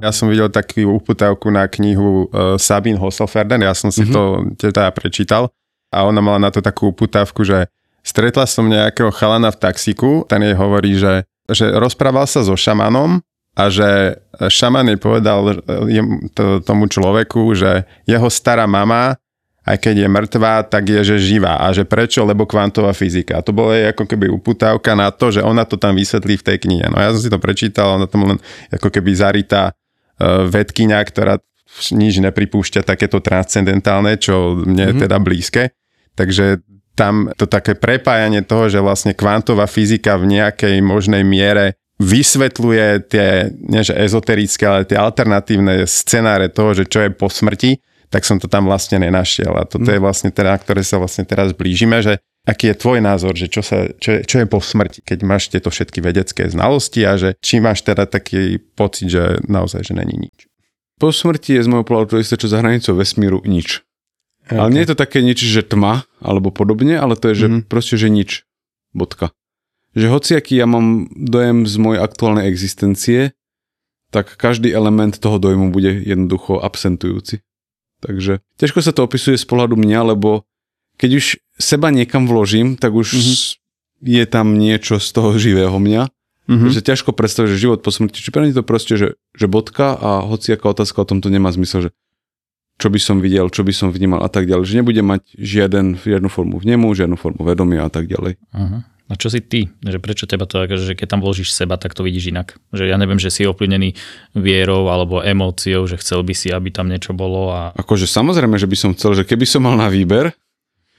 Ja som videl takú uputávku na knihu uh, Sabine Hosselferden, ja som si mm-hmm. to teda prečítal a ona mala na to takú uputávku, že stretla som nejakého chalana v taxiku, ten jej hovorí, že, že rozprával sa so šamanom a že šaman jej povedal to- tomu človeku, že jeho stará mama, aj keď je mŕtvá, tak je, že živá. A že prečo? Lebo kvantová fyzika. A to bola jej ako keby uputávka na to, že ona to tam vysvetlí v tej knihe. No ja som si to prečítal, ona tam len ako keby zarytá vedkynia, ktorá nič nepripúšťa takéto transcendentálne, čo mne je teda blízke. Takže tam to také prepájanie toho, že vlastne kvantová fyzika v nejakej možnej miere vysvetľuje tie, nie že ezoterické, ale tie alternatívne scenáre toho, že čo je po smrti, tak som to tam vlastne nenašiel. A toto je vlastne teda, na ktoré sa vlastne teraz blížime, že aký je tvoj názor, že čo, sa, čo, je, čo je po smrti, keď máš tieto všetky vedecké znalosti a že či máš teda taký pocit, že naozaj, že není nič. Po smrti je z môjho pohľadu to isté, čo za hranicou vesmíru nič. Okay. Ale nie je to také nič, že tma alebo podobne, ale to je, že Mhm. mm-hmm. proste, že nič. Bodka. Že hociaký ja mám dojem z mojej aktuálnej existencie, tak každý element toho dojmu bude jednoducho absentujúci. Takže ťažko sa to opisuje z pohľadu mňa, lebo keď už seba niekam vložím, tak už Mhm. mm-hmm. je tam niečo z toho živého mňa. Mhm. Mm-hmm. Že ťažko predstaviť, že život po smrti, či pre to proste, že, že bodka a hociaká otázka o tomto nemá zmysel, že čo by som videl, čo by som vnímal a tak ďalej. Že nebudem mať žiaden, žiadnu formu vnemu, žiadnu formu vedomia a tak ďalej. Uh-huh. A čo si ty? Že prečo teba to, akože, že keď tam vložíš seba, tak to vidíš inak? Že ja neviem, že si ovplyvnený vierou alebo emóciou, že chcel by si, aby tam niečo bolo a Akože samozrejme, že by som chcel, že keby som mal na výber,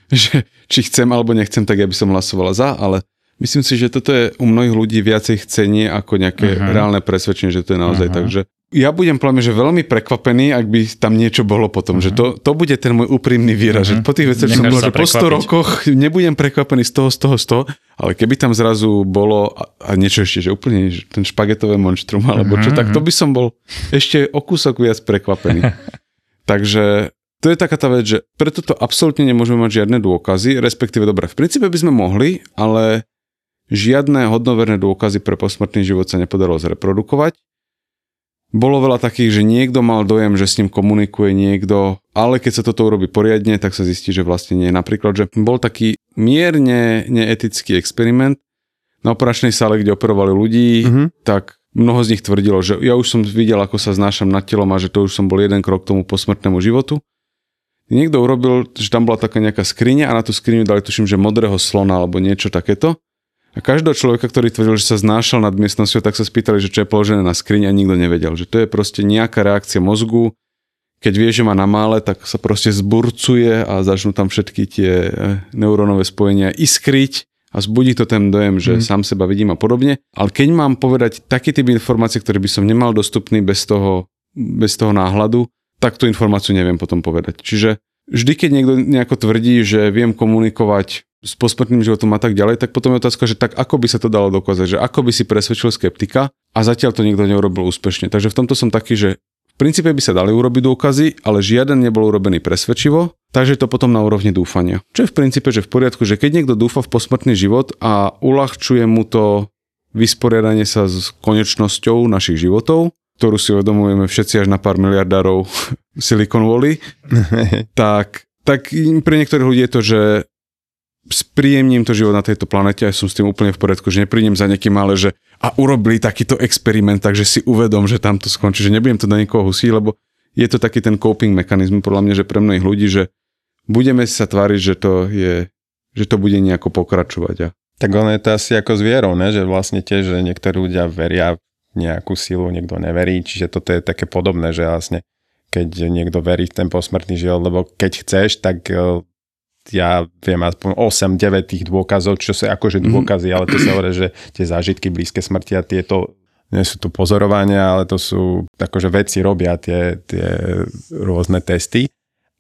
*laughs* že či chcem alebo nechcem, tak ja by som hlasovala za, ale myslím si, že toto je u mnohých ľudí viacej chcenie ako nejaké Mhm. uh-huh. reálne presvedčenie, že to je naozaj Mhm. uh-huh. tak, že ja budem plame, že veľmi prekvapený, ak by tam niečo bolo potom, uh-huh. že to, to bude ten môj úprimný výraz, uh-huh. že po tých veciach, čo som Mhm. Bol, že po 100 prekvapiť. rokoch nebudem prekvapený z toho, z toho, z toho, ale keby tam zrazu bolo a, a niečo ešte, že úplne že ten špagetové monštrum, alebo čo, Mhm, tak to by som bol ešte o kúsok viac prekvapený. *laughs* Takže to je taká tá vec, že preto to absolútne nemôžeme mať žiadne dôkazy, respektíve dobre, v princípe by sme mohli, ale žiadne hodnoverné dôkazy pre posmrtný život sa nepodarilo zreprodukovať. Bolo veľa takých, že niekto mal dojem, že s ním komunikuje niekto, ale keď sa toto urobí poriadne, tak sa zistí, že vlastne nie. Napríklad, že bol taký mierne neetický experiment na operačnej sále, kde operovali ľudí, Mhm. tak mnoho z nich tvrdilo, že ja už som videl, ako sa znášam nad telom a že to už som bol jeden krok k tomu posmrtnému životu. Niekto urobil, že tam bola taká nejaká skriňa a na tú skriňu dali tuším, že modrého slona alebo niečo takéto. A každého človeka, ktorý tvrdil, že sa znášal nad miestnosťou, tak sa spýtali, že čo je položené na skriň a nikto nevedel. Že to je proste nejaká reakcia mozgu. Keď vie, že má na mále, tak sa proste zburcuje a začnú tam všetky tie eh, neurónové spojenia iskriť a zbudí to ten dojem, že mm. sám seba vidím a podobne. Ale keď mám povedať taký typ informácie, ktorý by som nemal dostupný bez toho, bez toho náhľadu, tak tú informáciu neviem potom povedať. Čiže vždy, keď niekto nejako tvrdí, že viem komunikovať s posmrtným životom a tak ďalej, tak potom je otázka, že tak ako by sa to dalo dokázať, že ako by si presvedčil skeptika a zatiaľ to niekto neurobil úspešne. Takže v tomto som taký, že v princípe by sa dali urobiť dôkazy, ale žiaden nebol urobený presvedčivo, takže to potom na úrovni dúfania. Čo je v princípe, že v poriadku, že keď niekto dúfa v posmrtný život a uľahčuje mu to vysporiadanie sa s konečnosťou našich životov, ktorú si uvedomujeme všetci až na pár miliardárov *laughs* Silicon Valley, *laughs* tak, tak pre niektorých ľudí je to, že spríjemním to život na tejto planete a som s tým úplne v poriadku, že neprídem za niekým, ale že a urobili takýto experiment, takže si uvedom, že tam to skončí, že nebudem to na niekoho husiť, lebo je to taký ten coping mechanizm podľa mňa, že pre mnohých ľudí, že budeme sa tváriť, že to je, že to bude nejako pokračovať. A Tak ono je to asi ako s vierou, ne? že vlastne tiež, že niektorí ľudia veria nejakú silu, niekto neverí, čiže toto je také podobné, že vlastne keď niekto verí v ten posmrtný život, lebo keď chceš, tak eh, ja viem aspoň 8-9 tých dôkazov, čo sú akože dôkazy, ale to sa hovorí, že tie zážitky blízke smrti a tieto nie sú tu pozorovania, ale to sú, akože vedci robia tie, tie rôzne testy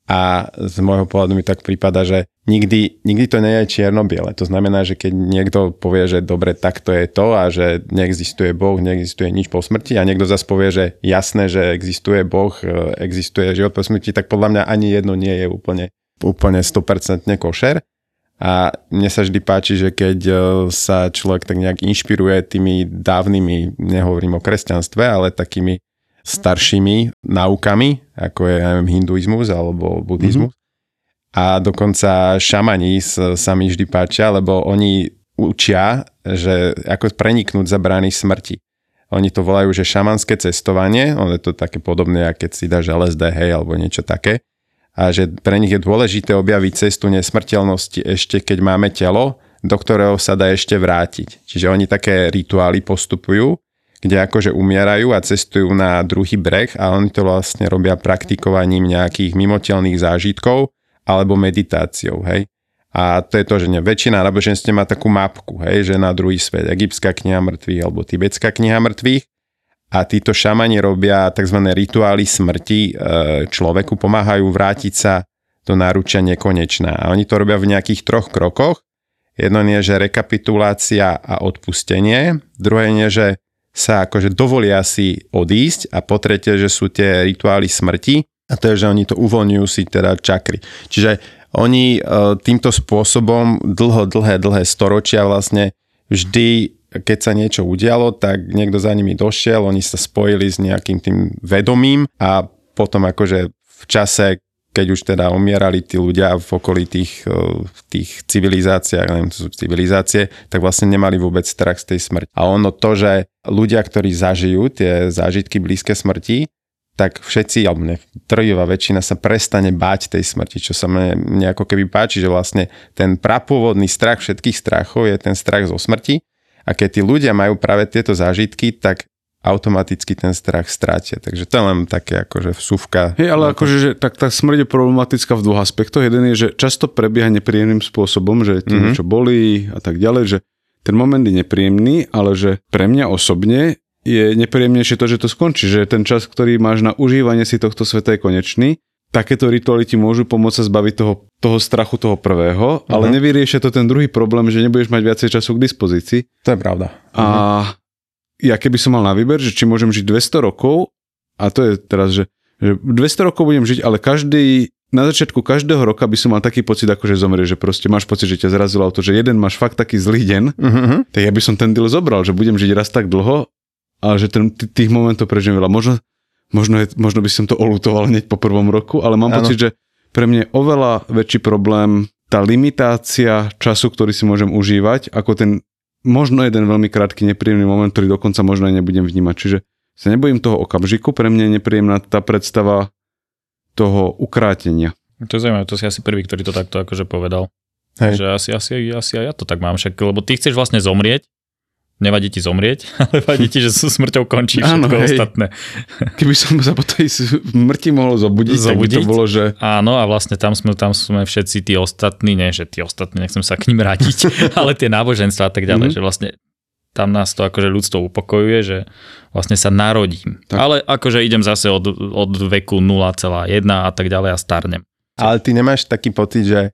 a z môjho pohľadu mi tak prípada, že nikdy, nikdy to nie je čierno-biele. To znamená, že keď niekto povie, že dobre, tak to je to a že neexistuje Boh, neexistuje nič po smrti a niekto zase povie, že jasné, že existuje Boh, e, existuje život po smrti, tak podľa mňa ani jedno nie je úplne, úplne 100% košer. A mne sa vždy páči, že keď e, sa človek tak nejak inšpiruje tými dávnymi, nehovorím o kresťanstve, ale takými staršími naukami, ako je neviem, hinduizmus alebo buddhizmus. Mm-hmm. A dokonca šamani sa mi vždy páčia, lebo oni učia, že ako preniknúť za brány smrti. oni to volajú, že šamanské cestovanie, ono je to také podobné, ako keď si dáš LSD, hej, alebo niečo také. A že pre nich je dôležité objaviť cestu nesmrteľnosti ešte keď máme telo, do ktorého sa dá ešte vrátiť. Čiže oni také rituály postupujú, kde akože umierajú a cestujú na druhý breh a oni to vlastne robia praktikovaním nejakých mimotelných zážitkov alebo meditáciou, hej. A to je to, že ne, väčšina náboženstiev má takú mapku, hej, že na druhý svet, egyptská kniha mŕtvych alebo tibetská kniha mŕtvych a títo šamani robia tzv. rituály smrti e, človeku, pomáhajú vrátiť sa do náručia nekonečná. A oni to robia v nejakých troch krokoch. Jedno je, že rekapitulácia a odpustenie. Druhé je, že sa akože dovolia si odísť a po tretie, že sú tie rituály smrti a to je, že oni to uvoľňujú si teda čakry. Čiže oni e, týmto spôsobom dlho, dlhé, dlhé storočia vlastne vždy, keď sa niečo udialo, tak niekto za nimi došiel, oni sa spojili s nejakým tým vedomím a potom akože v čase, keď už teda umierali tí ľudia v okolí tých, e, tých civilizáciách, neviem, to sú civilizácie, tak vlastne nemali vôbec strach z tej smrti. A ono to, že ľudia, ktorí zažijú tie zážitky blízke smrti, tak všetci, alebo ne, trojová väčšina sa prestane báť tej smrti, čo sa mne, mne ako keby páči, že vlastne ten prapôvodný strach všetkých strachov je ten strach zo smrti a keď tí ľudia majú práve tieto zážitky, tak automaticky ten strach strátia. Takže to je len také akože vsúvka. Hej, ale akože, že, tak tá smrť je problematická v dvoch aspektoch. Jeden je, že často prebieha nepríjemným spôsobom, že ti mm-hmm. niečo bolí a tak ďalej, že ten moment je nepríjemný, ale že pre mňa osobne je nepríjemnejšie to, že to skončí, že ten čas, ktorý máš na užívanie si tohto sveta je konečný. Takéto rituály ti môžu pomôcť sa zbaviť toho, toho strachu toho prvého, uh-huh. ale nevyriešia to ten druhý problém, že nebudeš mať viacej času k dispozícii. To je pravda. A uh-huh. Ja keby som mal na výber, že či môžem žiť 200 rokov, a to je teraz, že, že 200 rokov budem žiť, ale každý na začiatku každého roka by som mal taký pocit, ako že zomrie, že proste máš pocit, že ťa zrazilo auto, že jeden máš fakt taký zlý deň, uh-huh. tak ja by som ten deal zobral, že budem žiť raz tak dlho ale že ten, tých momentov prežijem veľa. Možno, možno, je, možno by som to olutoval hneď po prvom roku, ale mám ano. pocit, že pre mňa je oveľa väčší problém tá limitácia času, ktorý si môžem užívať, ako ten možno jeden veľmi krátky nepríjemný moment, ktorý dokonca možno aj nebudem vnímať. Čiže sa nebojím toho okamžiku, pre mňa je nepríjemná tá predstava toho ukrátenia. To je zaujímavé, to si asi prvý, ktorý to takto akože povedal. Hej. Že asi, asi, asi aj ja to tak mám však, lebo ty chceš vlastne zomrieť Nevadí ti zomrieť, *laughs* ale vadí ti, že sú smrťou končí všetko Áno, ostatné. Keby som sa po tej smrti mohol zobudiť, zobudiť, tak by to bolo, že... Áno, a vlastne tam sme, tam sme všetci tí ostatní, nie že tí ostatní, nechcem sa k ním radiť, *laughs* ale tie náboženstva a tak ďalej, mm-hmm. že vlastne tam nás to akože ľudstvo upokojuje, že vlastne sa narodím. Tak. Ale akože idem zase od, od veku 0,1 a tak ďalej a starnem. Ale ty nemáš taký pocit, že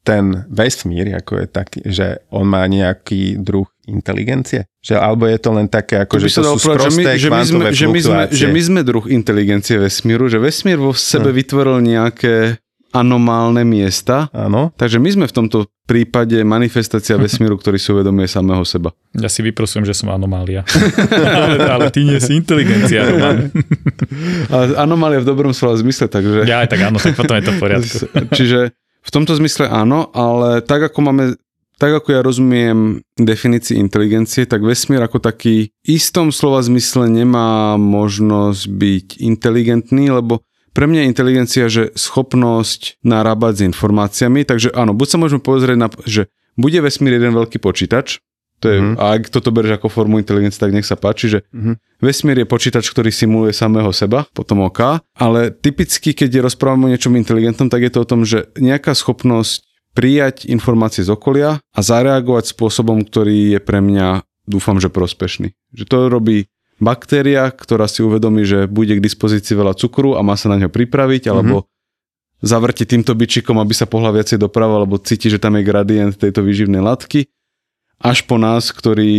ten vesmír, ako je taký, že on má nejaký druh inteligencie? Že, alebo je to len také, ako, že to sú sprosté že my, že, my sme, že, my sme, že my sme druh inteligencie vesmíru, že vesmír vo sebe hm. vytvoril nejaké anomálne miesta. Áno. Takže my sme v tomto prípade manifestácia *laughs* vesmíru, ktorý si uvedomuje samého seba. Ja si vyprosujem, že som anomália. ale, *laughs* ale ty nie si inteligencia, Roman. *laughs* anomália v dobrom slova zmysle, takže... Ja aj tak áno, tak potom je to v poriadku. Čiže v tomto zmysle áno, ale tak ako máme tak ako ja rozumiem definícii inteligencie, tak vesmír ako taký istom slova zmysle nemá možnosť byť inteligentný, lebo pre mňa je inteligencia, že schopnosť narábať s informáciami, takže áno, buď sa môžeme pozrieť na, že bude vesmír jeden veľký počítač, to je, mm. a ak toto bereš ako formu inteligencie, tak nech sa páči, že mm. vesmír je počítač, ktorý simuluje samého seba, potom OK, ale typicky, keď rozprávame o niečom inteligentnom, tak je to o tom, že nejaká schopnosť prijať informácie z okolia a zareagovať spôsobom, ktorý je pre mňa, dúfam, že prospešný. Že to robí baktéria, ktorá si uvedomí, že bude k dispozícii veľa cukru a má sa na ňo pripraviť, alebo mm-hmm. zavrti týmto byčikom, aby sa pohľa viacej doprava, alebo cíti, že tam je gradient tejto výživnej látky až po nás, ktorí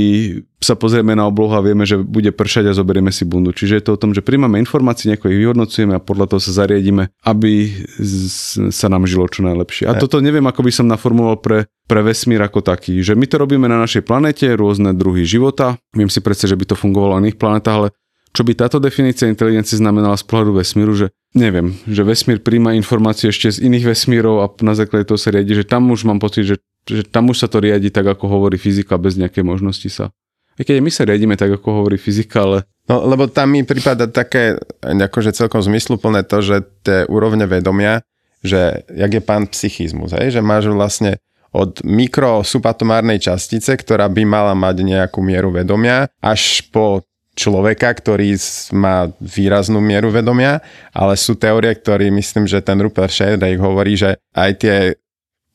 sa pozrieme na oblohu a vieme, že bude pršať a zoberieme si bundu. Čiže je to o tom, že príjmame informácie, nejako ich vyhodnocujeme a podľa toho sa zariadíme, aby sa nám žilo čo najlepšie. A toto neviem, ako by som naformuloval pre, pre vesmír ako taký. Že my to robíme na našej planete, rôzne druhy života. Viem si predstaviť, že by to fungovalo na iných planetách, ale čo by táto definícia inteligencie znamenala z pohľadu vesmíru, že neviem, že vesmír príjma informácie ešte z iných vesmírov a na základe toho sa riadi, že tam už mám pocit, že že tam už sa to riadi tak, ako hovorí fyzika, bez nejakej možnosti sa Aj keď my sa riadíme tak, ako hovorí fyzika, ale No, lebo tam mi prípada také akože celkom zmysluplné to, že tie úrovne vedomia, že jak je pán psychizmus, hej? že máš vlastne od mikrosubatomárnej častice, ktorá by mala mať nejakú mieru vedomia, až po človeka, ktorý má výraznú mieru vedomia, ale sú teórie, ktoré myslím, že ten Rupert Sheldrake hovorí, že aj tie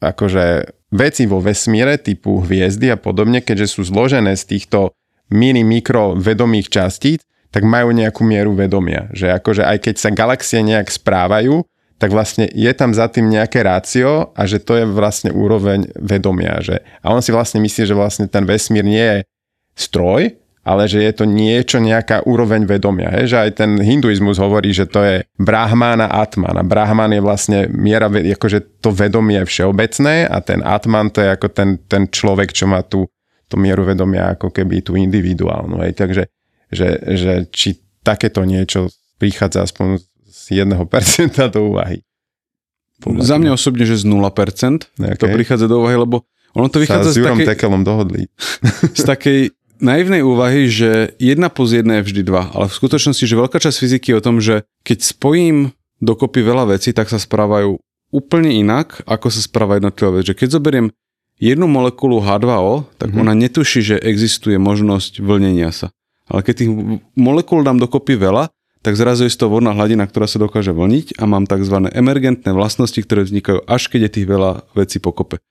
akože veci vo vesmíre typu hviezdy a podobne, keďže sú zložené z týchto mini mikro vedomých častíc, tak majú nejakú mieru vedomia. Že akože aj keď sa galaxie nejak správajú, tak vlastne je tam za tým nejaké rácio a že to je vlastne úroveň vedomia. Že, a on si vlastne myslí, že vlastne ten vesmír nie je stroj, ale že je to niečo, nejaká úroveň vedomia. He? Že aj ten hinduizmus hovorí, že to je brahman a atman. A brahman je vlastne miera, akože to vedomie všeobecné a ten atman to je ako ten, ten človek, čo má tú tú mieru vedomia ako keby tú individuálnu. Hej. Takže že, že či takéto niečo prichádza aspoň z 1% do úvahy. Podľa Za mňa osobne, že z 0% okay. to prichádza do úvahy, lebo ono to vychádza Sa s Jurom z takej, Tekelom dohodli. *laughs* z takej naivnej úvahy, že jedna plus jedna je vždy dva. Ale v skutočnosti, že veľká časť fyziky je o tom, že keď spojím dokopy veľa vecí, tak sa správajú úplne inak, ako sa správa jednotlivé veci. Že keď zoberiem jednu molekulu H2O, tak mm-hmm. ona netuší, že existuje možnosť vlnenia sa. Ale keď tých molekúl dám dokopy veľa, tak zrazu je to vodná hladina, ktorá sa dokáže vlniť a mám tzv. emergentné vlastnosti, ktoré vznikajú až keď je tých veľa vecí pokope.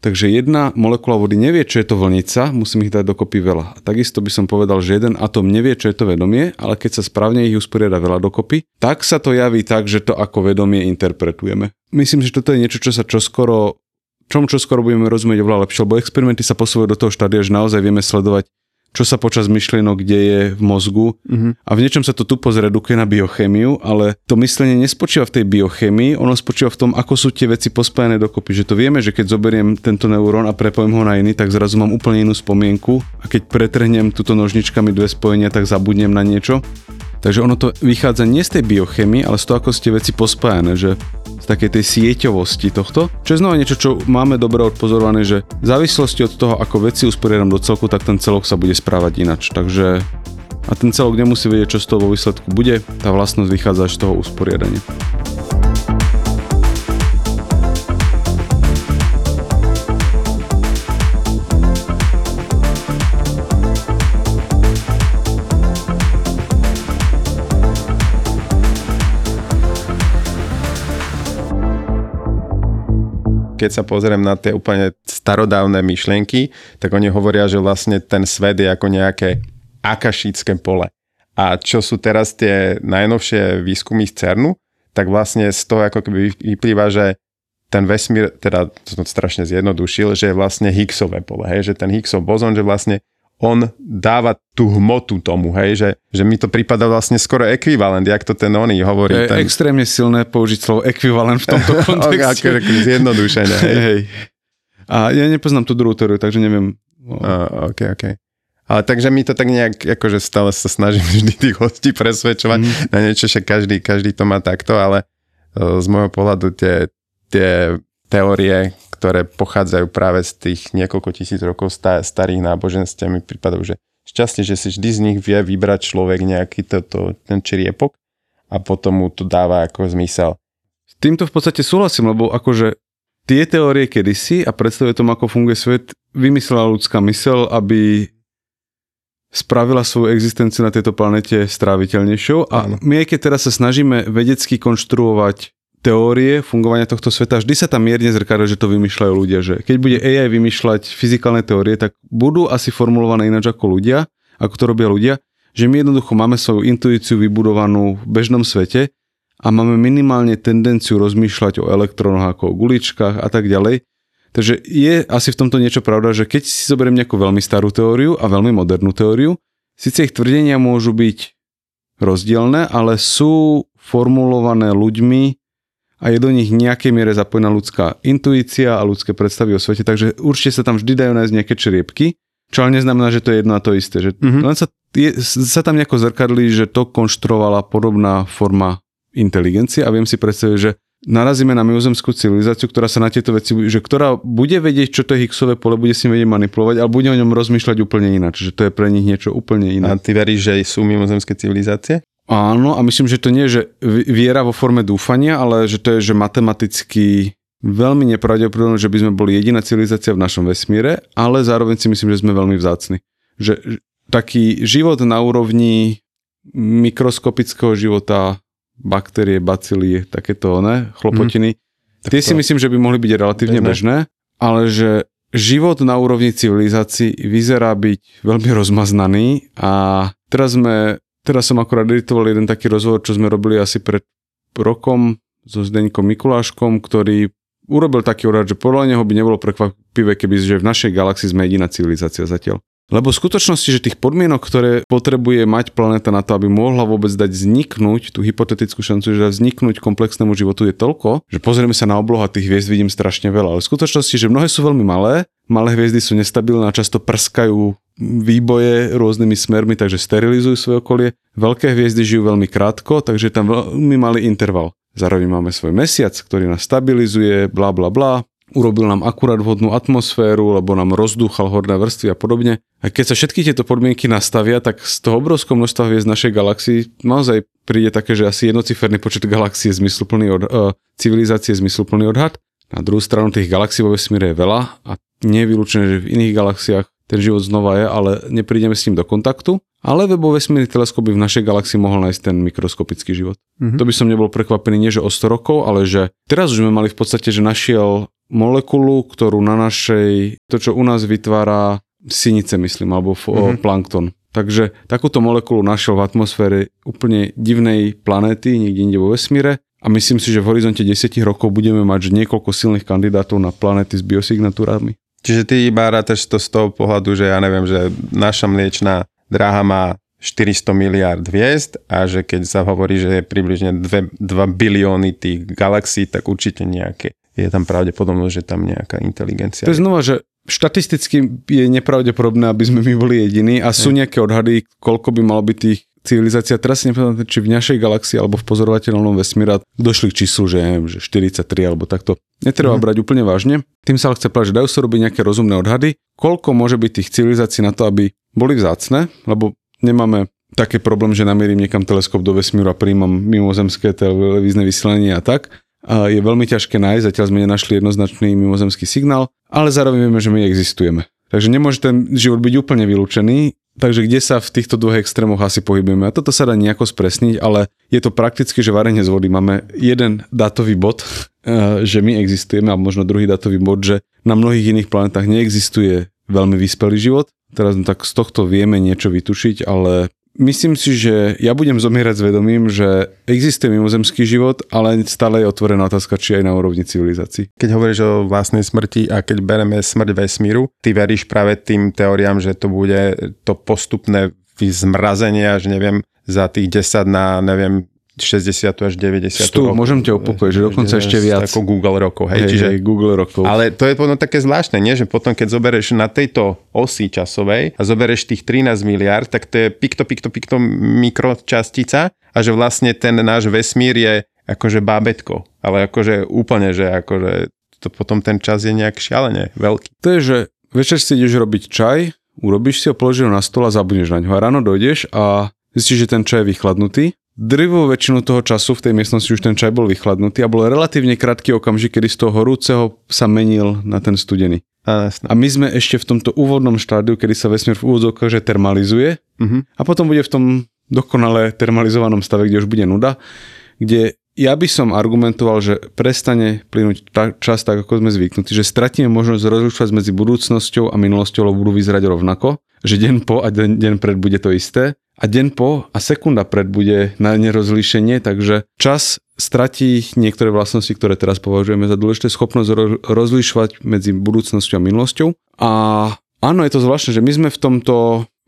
Takže jedna molekula vody nevie, čo je to vlnica, musím ich dať dokopy veľa. A takisto by som povedal, že jeden atom nevie, čo je to vedomie, ale keď sa správne ich usporiada veľa dokopy, tak sa to javí tak, že to ako vedomie interpretujeme. Myslím, že toto je niečo, čo sa čoskoro čom čo skoro budeme rozumieť oveľa lepšie, lebo experimenty sa posúvajú do toho štádia, že naozaj vieme sledovať, čo sa počas myšlienok deje v mozgu mm-hmm. a v niečom sa to tu zredukuje na biochémiu, ale to myslenie nespočíva v tej biochémii, ono spočíva v tom, ako sú tie veci pospájane dokopy. Že to vieme, že keď zoberiem tento neurón a prepojím ho na iný, tak zrazu mám úplne inú spomienku a keď pretrhnem túto nožničkami dve spojenia, tak zabudnem na niečo. Takže ono to vychádza nie z tej biochemie, ale z toho, ako ste veci pospájane, že takej tej sieťovosti tohto, čo je znova niečo, čo máme dobre odpozorované, že v závislosti od toho, ako veci usporiadam do celku, tak ten celok sa bude správať inač. Takže a ten celok nemusí vedieť, čo z toho vo výsledku bude, tá vlastnosť vychádza z toho usporiadania. Keď sa pozriem na tie úplne starodávne myšlienky, tak oni hovoria, že vlastne ten svet je ako nejaké akašické pole. A čo sú teraz tie najnovšie výskumy z CERNu, tak vlastne z toho ako keby vyplýva, že ten vesmír, teda to som strašne zjednodušil, že je vlastne Higgsové pole, hej, že ten Higgsov bozon, že vlastne on dáva tú hmotu tomu, hej, že, že mi to prípada vlastne skoro ekvivalent, jak to ten oný hovorí. Je ten... extrémne silné použiť slovo ekvivalent v tomto *laughs* kontexte. okay, zjednodušene, hej. hej. A ja nepoznám tú druhú teóriu, takže neviem. Uh, ok, ok. Ale takže my to tak nejak, akože stále sa snažím *laughs* vždy tých hostí presvedčovať mm. na niečo, že každý, každý to má takto, ale z môjho pohľadu tie, tie teórie, ktoré pochádzajú práve z tých niekoľko tisíc rokov starých náboženstiev, mi pripadajú, že šťastie, že si vždy z nich vie vybrať človek nejaký toto, ten čriepok a potom mu to dáva ako zmysel. S týmto v podstate súhlasím, lebo akože tie teórie kedysi a predstavuje tomu, ako funguje svet, vymyslela ľudská mysel, aby spravila svoju existenciu na tejto planete stráviteľnejšou a my aj keď teraz sa snažíme vedecky konštruovať teórie fungovania tohto sveta, vždy sa tam mierne zrkadlo, že to vymýšľajú ľudia, že keď bude AI vymýšľať fyzikálne teórie, tak budú asi formulované ináč ako ľudia, ako to robia ľudia, že my jednoducho máme svoju intuíciu vybudovanú v bežnom svete a máme minimálne tendenciu rozmýšľať o elektrónoch ako o guličkách a tak ďalej. Takže je asi v tomto niečo pravda, že keď si zoberiem nejakú veľmi starú teóriu a veľmi modernú teóriu, síce ich tvrdenia môžu byť rozdielne, ale sú formulované ľuďmi a je do nich nejakej miere zapojená ľudská intuícia a ľudské predstavy o svete, takže určite sa tam vždy dajú nájsť nejaké čriepky, čo ale neznamená, že to je jedno a to isté. Že mm-hmm. Len sa, je, sa tam nejako zrkadlí, že to konštruovala podobná forma inteligencie a viem si predstaviť, že narazíme na mimozemskú civilizáciu, ktorá sa na tieto veci, že ktorá bude vedieť, čo to je Higgsové pole, bude si vedieť manipulovať, ale bude o ňom rozmýšľať úplne ináč, že to je pre nich niečo úplne iné. A ty veríš, že sú mimozemské civilizácie? Áno, a myslím, že to nie je, že viera vo forme dúfania, ale že to je, že matematicky veľmi nepravdepodobné, že by sme boli jediná civilizácia v našom vesmíre, ale zároveň si myslím, že sme veľmi vzácni. Že taký život na úrovni mikroskopického života, baktérie, bacílie, takéto ne, chlopotiny, mm. tie si myslím, že by mohli byť relatívne bežné, ale že život na úrovni civilizácií vyzerá byť veľmi rozmaznaný a teraz sme Teraz som akorát editoval jeden taký rozhovor, čo sme robili asi pred rokom so Zdeňkom Mikuláškom, ktorý urobil taký odhad, že podľa neho by nebolo prekvapivé, keby že v našej galaxii sme jediná civilizácia zatiaľ. Lebo v skutočnosti, že tých podmienok, ktoré potrebuje mať planéta na to, aby mohla vôbec dať vzniknúť, tú hypotetickú šancu, že vzniknúť komplexnému životu je toľko, že pozrieme sa na oblohu a tých hviezd vidím strašne veľa. Ale v skutočnosti, že mnohé sú veľmi malé, malé hviezdy sú nestabilné a často prskajú výboje rôznymi smermi, takže sterilizujú svoje okolie. Veľké hviezdy žijú veľmi krátko, takže tam veľmi malý interval. Zároveň máme svoj mesiac, ktorý nás stabilizuje, bla bla bla. Urobil nám akurát vhodnú atmosféru, lebo nám rozdúchal horné vrstvy a podobne. A keď sa všetky tieto podmienky nastavia, tak z toho obrovského množstva hviezd našej galaxii naozaj príde také, že asi jednociferný počet galaxií je zmysluplný od, uh, civilizácie je zmysluplný odhad. Na druhú stranu tých galaxií vo vesmíre je veľa a nie je vylúčené, že v iných galaxiách ten život znova je, ale neprídeme s ním do kontaktu. Ale webo vesmírny teleskop by v našej galaxii mohol nájsť ten mikroskopický život. Mm-hmm. To by som nebol prekvapený, nie že o 100 rokov, ale že teraz už sme mali v podstate, že našiel molekulu, ktorú na našej, to čo u nás vytvára sinice, myslím, alebo mm-hmm. plankton. Takže takúto molekulu našiel v atmosfére úplne divnej planéty, niekde inde vo vesmíre. A myslím si, že v horizonte 10 rokov budeme mať niekoľko silných kandidátov na planéty s biosignatúrami. Čiže ty iba rátaš to z toho pohľadu, že ja neviem, že naša mliečná dráha má 400 miliard hviezd a že keď sa hovorí, že je približne 2, 2 bilióny tých galaxií, tak určite nejaké. Je tam pravdepodobnosť, že tam nejaká inteligencia. To je znova, že štatisticky je nepravdepodobné, aby sme my boli jediní a sú nejaké odhady, koľko by malo byť tých civilizácia, teraz si nepamätám, či v našej galaxii alebo v pozorovateľnom vesmíre došli k číslu, že, že 43 alebo takto. Netreba mm. brať úplne vážne. Tým sa ale chce povedať, že dajú sa robiť nejaké rozumné odhady, koľko môže byť tých civilizácií na to, aby boli vzácne, lebo nemáme také problém, že namierim niekam teleskop do vesmíru a príjmam mimozemské televízne vysielanie a tak. A je veľmi ťažké nájsť, zatiaľ sme nenašli jednoznačný mimozemský signál, ale zároveň vieme, že my existujeme. Takže nemôže ten život byť úplne vylúčený, Takže kde sa v týchto dvoch extrémoch asi pohybujeme? A toto sa dá nejako spresniť, ale je to prakticky, že varenie z vody máme jeden dátový bod, *laughs* eh, že my existujeme a možno druhý dátový bod, že na mnohých iných planetách neexistuje veľmi vyspelý život. Teraz tak z tohto vieme niečo vytušiť, ale Myslím si, že ja budem zomierať s vedomím, že existuje mimozemský život, ale stále je otvorená otázka, či aj na úrovni civilizácií. Keď hovoríš o vlastnej smrti a keď bereme smrť vesmíru, ty veríš práve tým teóriám, že to bude to postupné zmrazenie až neviem za tých 10 na neviem 60 až 90 Stu, rokov. môžem ťa upokojiť, že dokonca ešte viac. Ako Google rokov, hej. hej čiže, hej, Google rokov. Ale to je potom také zvláštne, nie? že potom keď zoberieš na tejto osi časovej a zoberieš tých 13 miliard, tak to je pikto, pikto, pikto mikročastica a že vlastne ten náš vesmír je akože bábetko, ale akože úplne, že akože to potom ten čas je nejak šialene veľký. To je, že večer si ideš robiť čaj, urobíš si ho, položíš ho na stôl a zabudneš na ňo. A ráno dojdeš a zistíš, že ten čaj je vychladnutý Drvú väčšinu toho času v tej miestnosti už ten čaj bol vychladnutý a bol relatívne krátky okamžik, kedy z toho horúceho sa menil na ten studený. A, a my sme ešte v tomto úvodnom štádiu, kedy sa vesmír v úvodzovkách že termalizuje uh-huh. a potom bude v tom dokonale termalizovanom stave, kde už bude nuda, kde ja by som argumentoval, že prestane plynúť ta, čas tak, ako sme zvyknutí, že stratíme možnosť rozlišovať medzi budúcnosťou a minulosťou, lebo budú vyzerať rovnako, že deň po a deň, deň pred bude to isté a deň po a sekunda pred bude na nerozlíšenie, takže čas stratí niektoré vlastnosti, ktoré teraz považujeme za dôležité, schopnosť ro- rozlišovať medzi budúcnosťou a minulosťou. A áno, je to zvláštne, že my sme v tomto,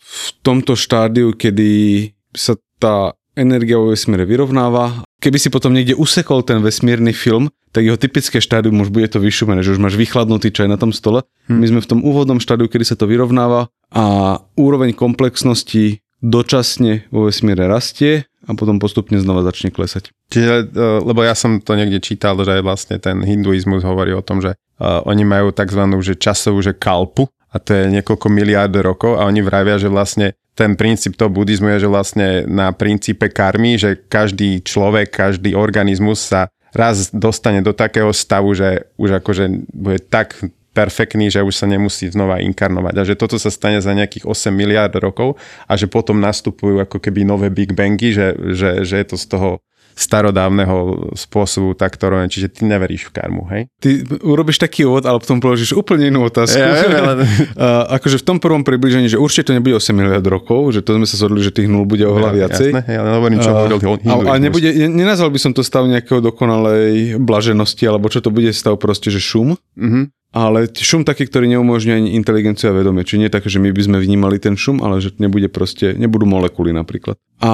v tomto štádiu, kedy sa tá energia vo vesmíre vyrovnáva. Keby si potom niekde usekol ten vesmírny film, tak jeho typické štádium už bude to vyšumené, že už máš vychladnutý čaj na tom stole. Hmm. My sme v tom úvodnom štádiu, kedy sa to vyrovnáva a úroveň komplexnosti dočasne vo vesmíre rastie a potom postupne znova začne klesať. Čiže, e, lebo ja som to niekde čítal, že vlastne ten hinduizmus hovorí o tom, že uh, oni majú tzv. Že časovú že kalpu a to je niekoľko miliárd rokov a oni vravia, že vlastne ten princíp toho buddhizmu je, že vlastne na princípe karmy, že každý človek, každý organizmus sa raz dostane do takého stavu, že už akože bude tak perfektný, že už sa nemusí znova inkarnovať a že toto sa stane za nejakých 8 miliard rokov a že potom nastupujú ako keby nové Big Bangy, že, že, že je to z toho starodávneho spôsobu takto robené, čiže ty neveríš v karmu, hej? Ty urobíš taký úvod, ale potom položíš úplne inú otázku. Ja viem, ale... *laughs* akože v tom prvom približení, že určite to nebude 8 miliard rokov, že to sme sa zhodli, že tých nul bude oveľa Ja, viacej. Jasné, ja len hovorím, čo hovoril Uh, a, a nebude, ne- nenazval by som to stav nejakého dokonalej blaženosti, alebo čo to bude stav proste, že šum. Mhm. Ale šum taký, ktorý neumožňuje ani inteligenciu a vedomie. Či nie také, že my by sme vnímali ten šum, ale že nebude proste, nebudú molekuly napríklad. A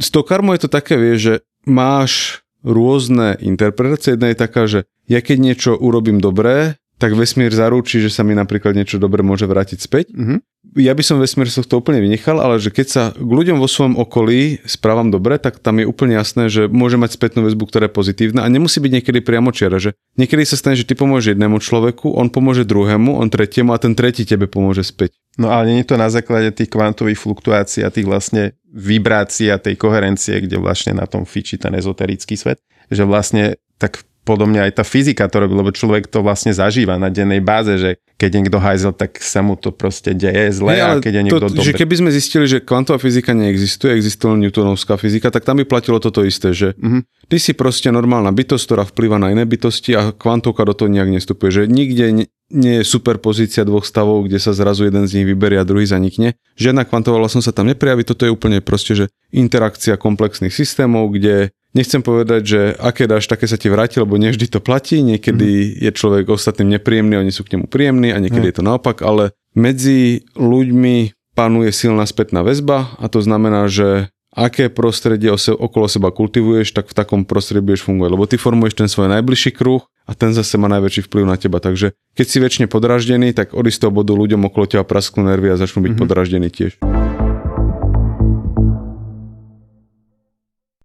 s tou karmou je to také, vieš, že máš rôzne interpretácie. Jedna je taká, že ja keď niečo urobím dobré, tak vesmír zaručí, že sa mi napríklad niečo dobré môže vrátiť späť. Mhm. Ja by som vesmír z tohto úplne vynechal, ale že keď sa k ľuďom vo svojom okolí správam dobre, tak tam je úplne jasné, že môže mať spätnú väzbu, ktorá je pozitívna a nemusí byť niekedy priamočiara, že niekedy sa stane, že ty pomôžeš jednému človeku, on pomôže druhému, on tretiemu a ten tretí tebe pomôže späť. No ale nie je to na základe tých kvantových fluktuácií a tých vlastne vibrácií a tej koherencie, kde vlastne na tom fičí ten ezoterický svet, že vlastne tak podobne aj tá fyzika to robí, lebo človek to vlastne zažíva na dennej báze, že keď niekto hajzel, tak sa mu to proste deje zle Nie, a keď je niekto to, dobrý. že keby sme zistili, že kvantová fyzika neexistuje, existuje len newtonovská fyzika, tak tam by platilo toto isté, že Mhm. ty si proste normálna bytosť, ktorá vplýva na iné bytosti a kvantovka do toho nejak nestupuje, že nikde nie je superpozícia dvoch stavov, kde sa zrazu jeden z nich vyberie a druhý zanikne. Žiadna kvantová vlastnosť sa tam neprejaví, toto je úplne proste, že interakcia komplexných systémov, kde nechcem povedať, že aké dáš, také sa ti vráti, lebo nevždy to platí, niekedy je človek ostatným nepríjemný, oni sú k nemu príjemní a niekedy je to naopak, ale medzi ľuďmi panuje silná spätná väzba a to znamená, že aké prostredie okolo seba kultivuješ, tak v takom prostredí budeš fungovať, lebo ty formuješ ten svoj najbližší kruh a ten zase má najväčší vplyv na teba. Takže keď si väčšine podráždený, tak od istého bodu ľuďom okolo teba prasknú nervy a začnú byť mm-hmm. podráždení tiež.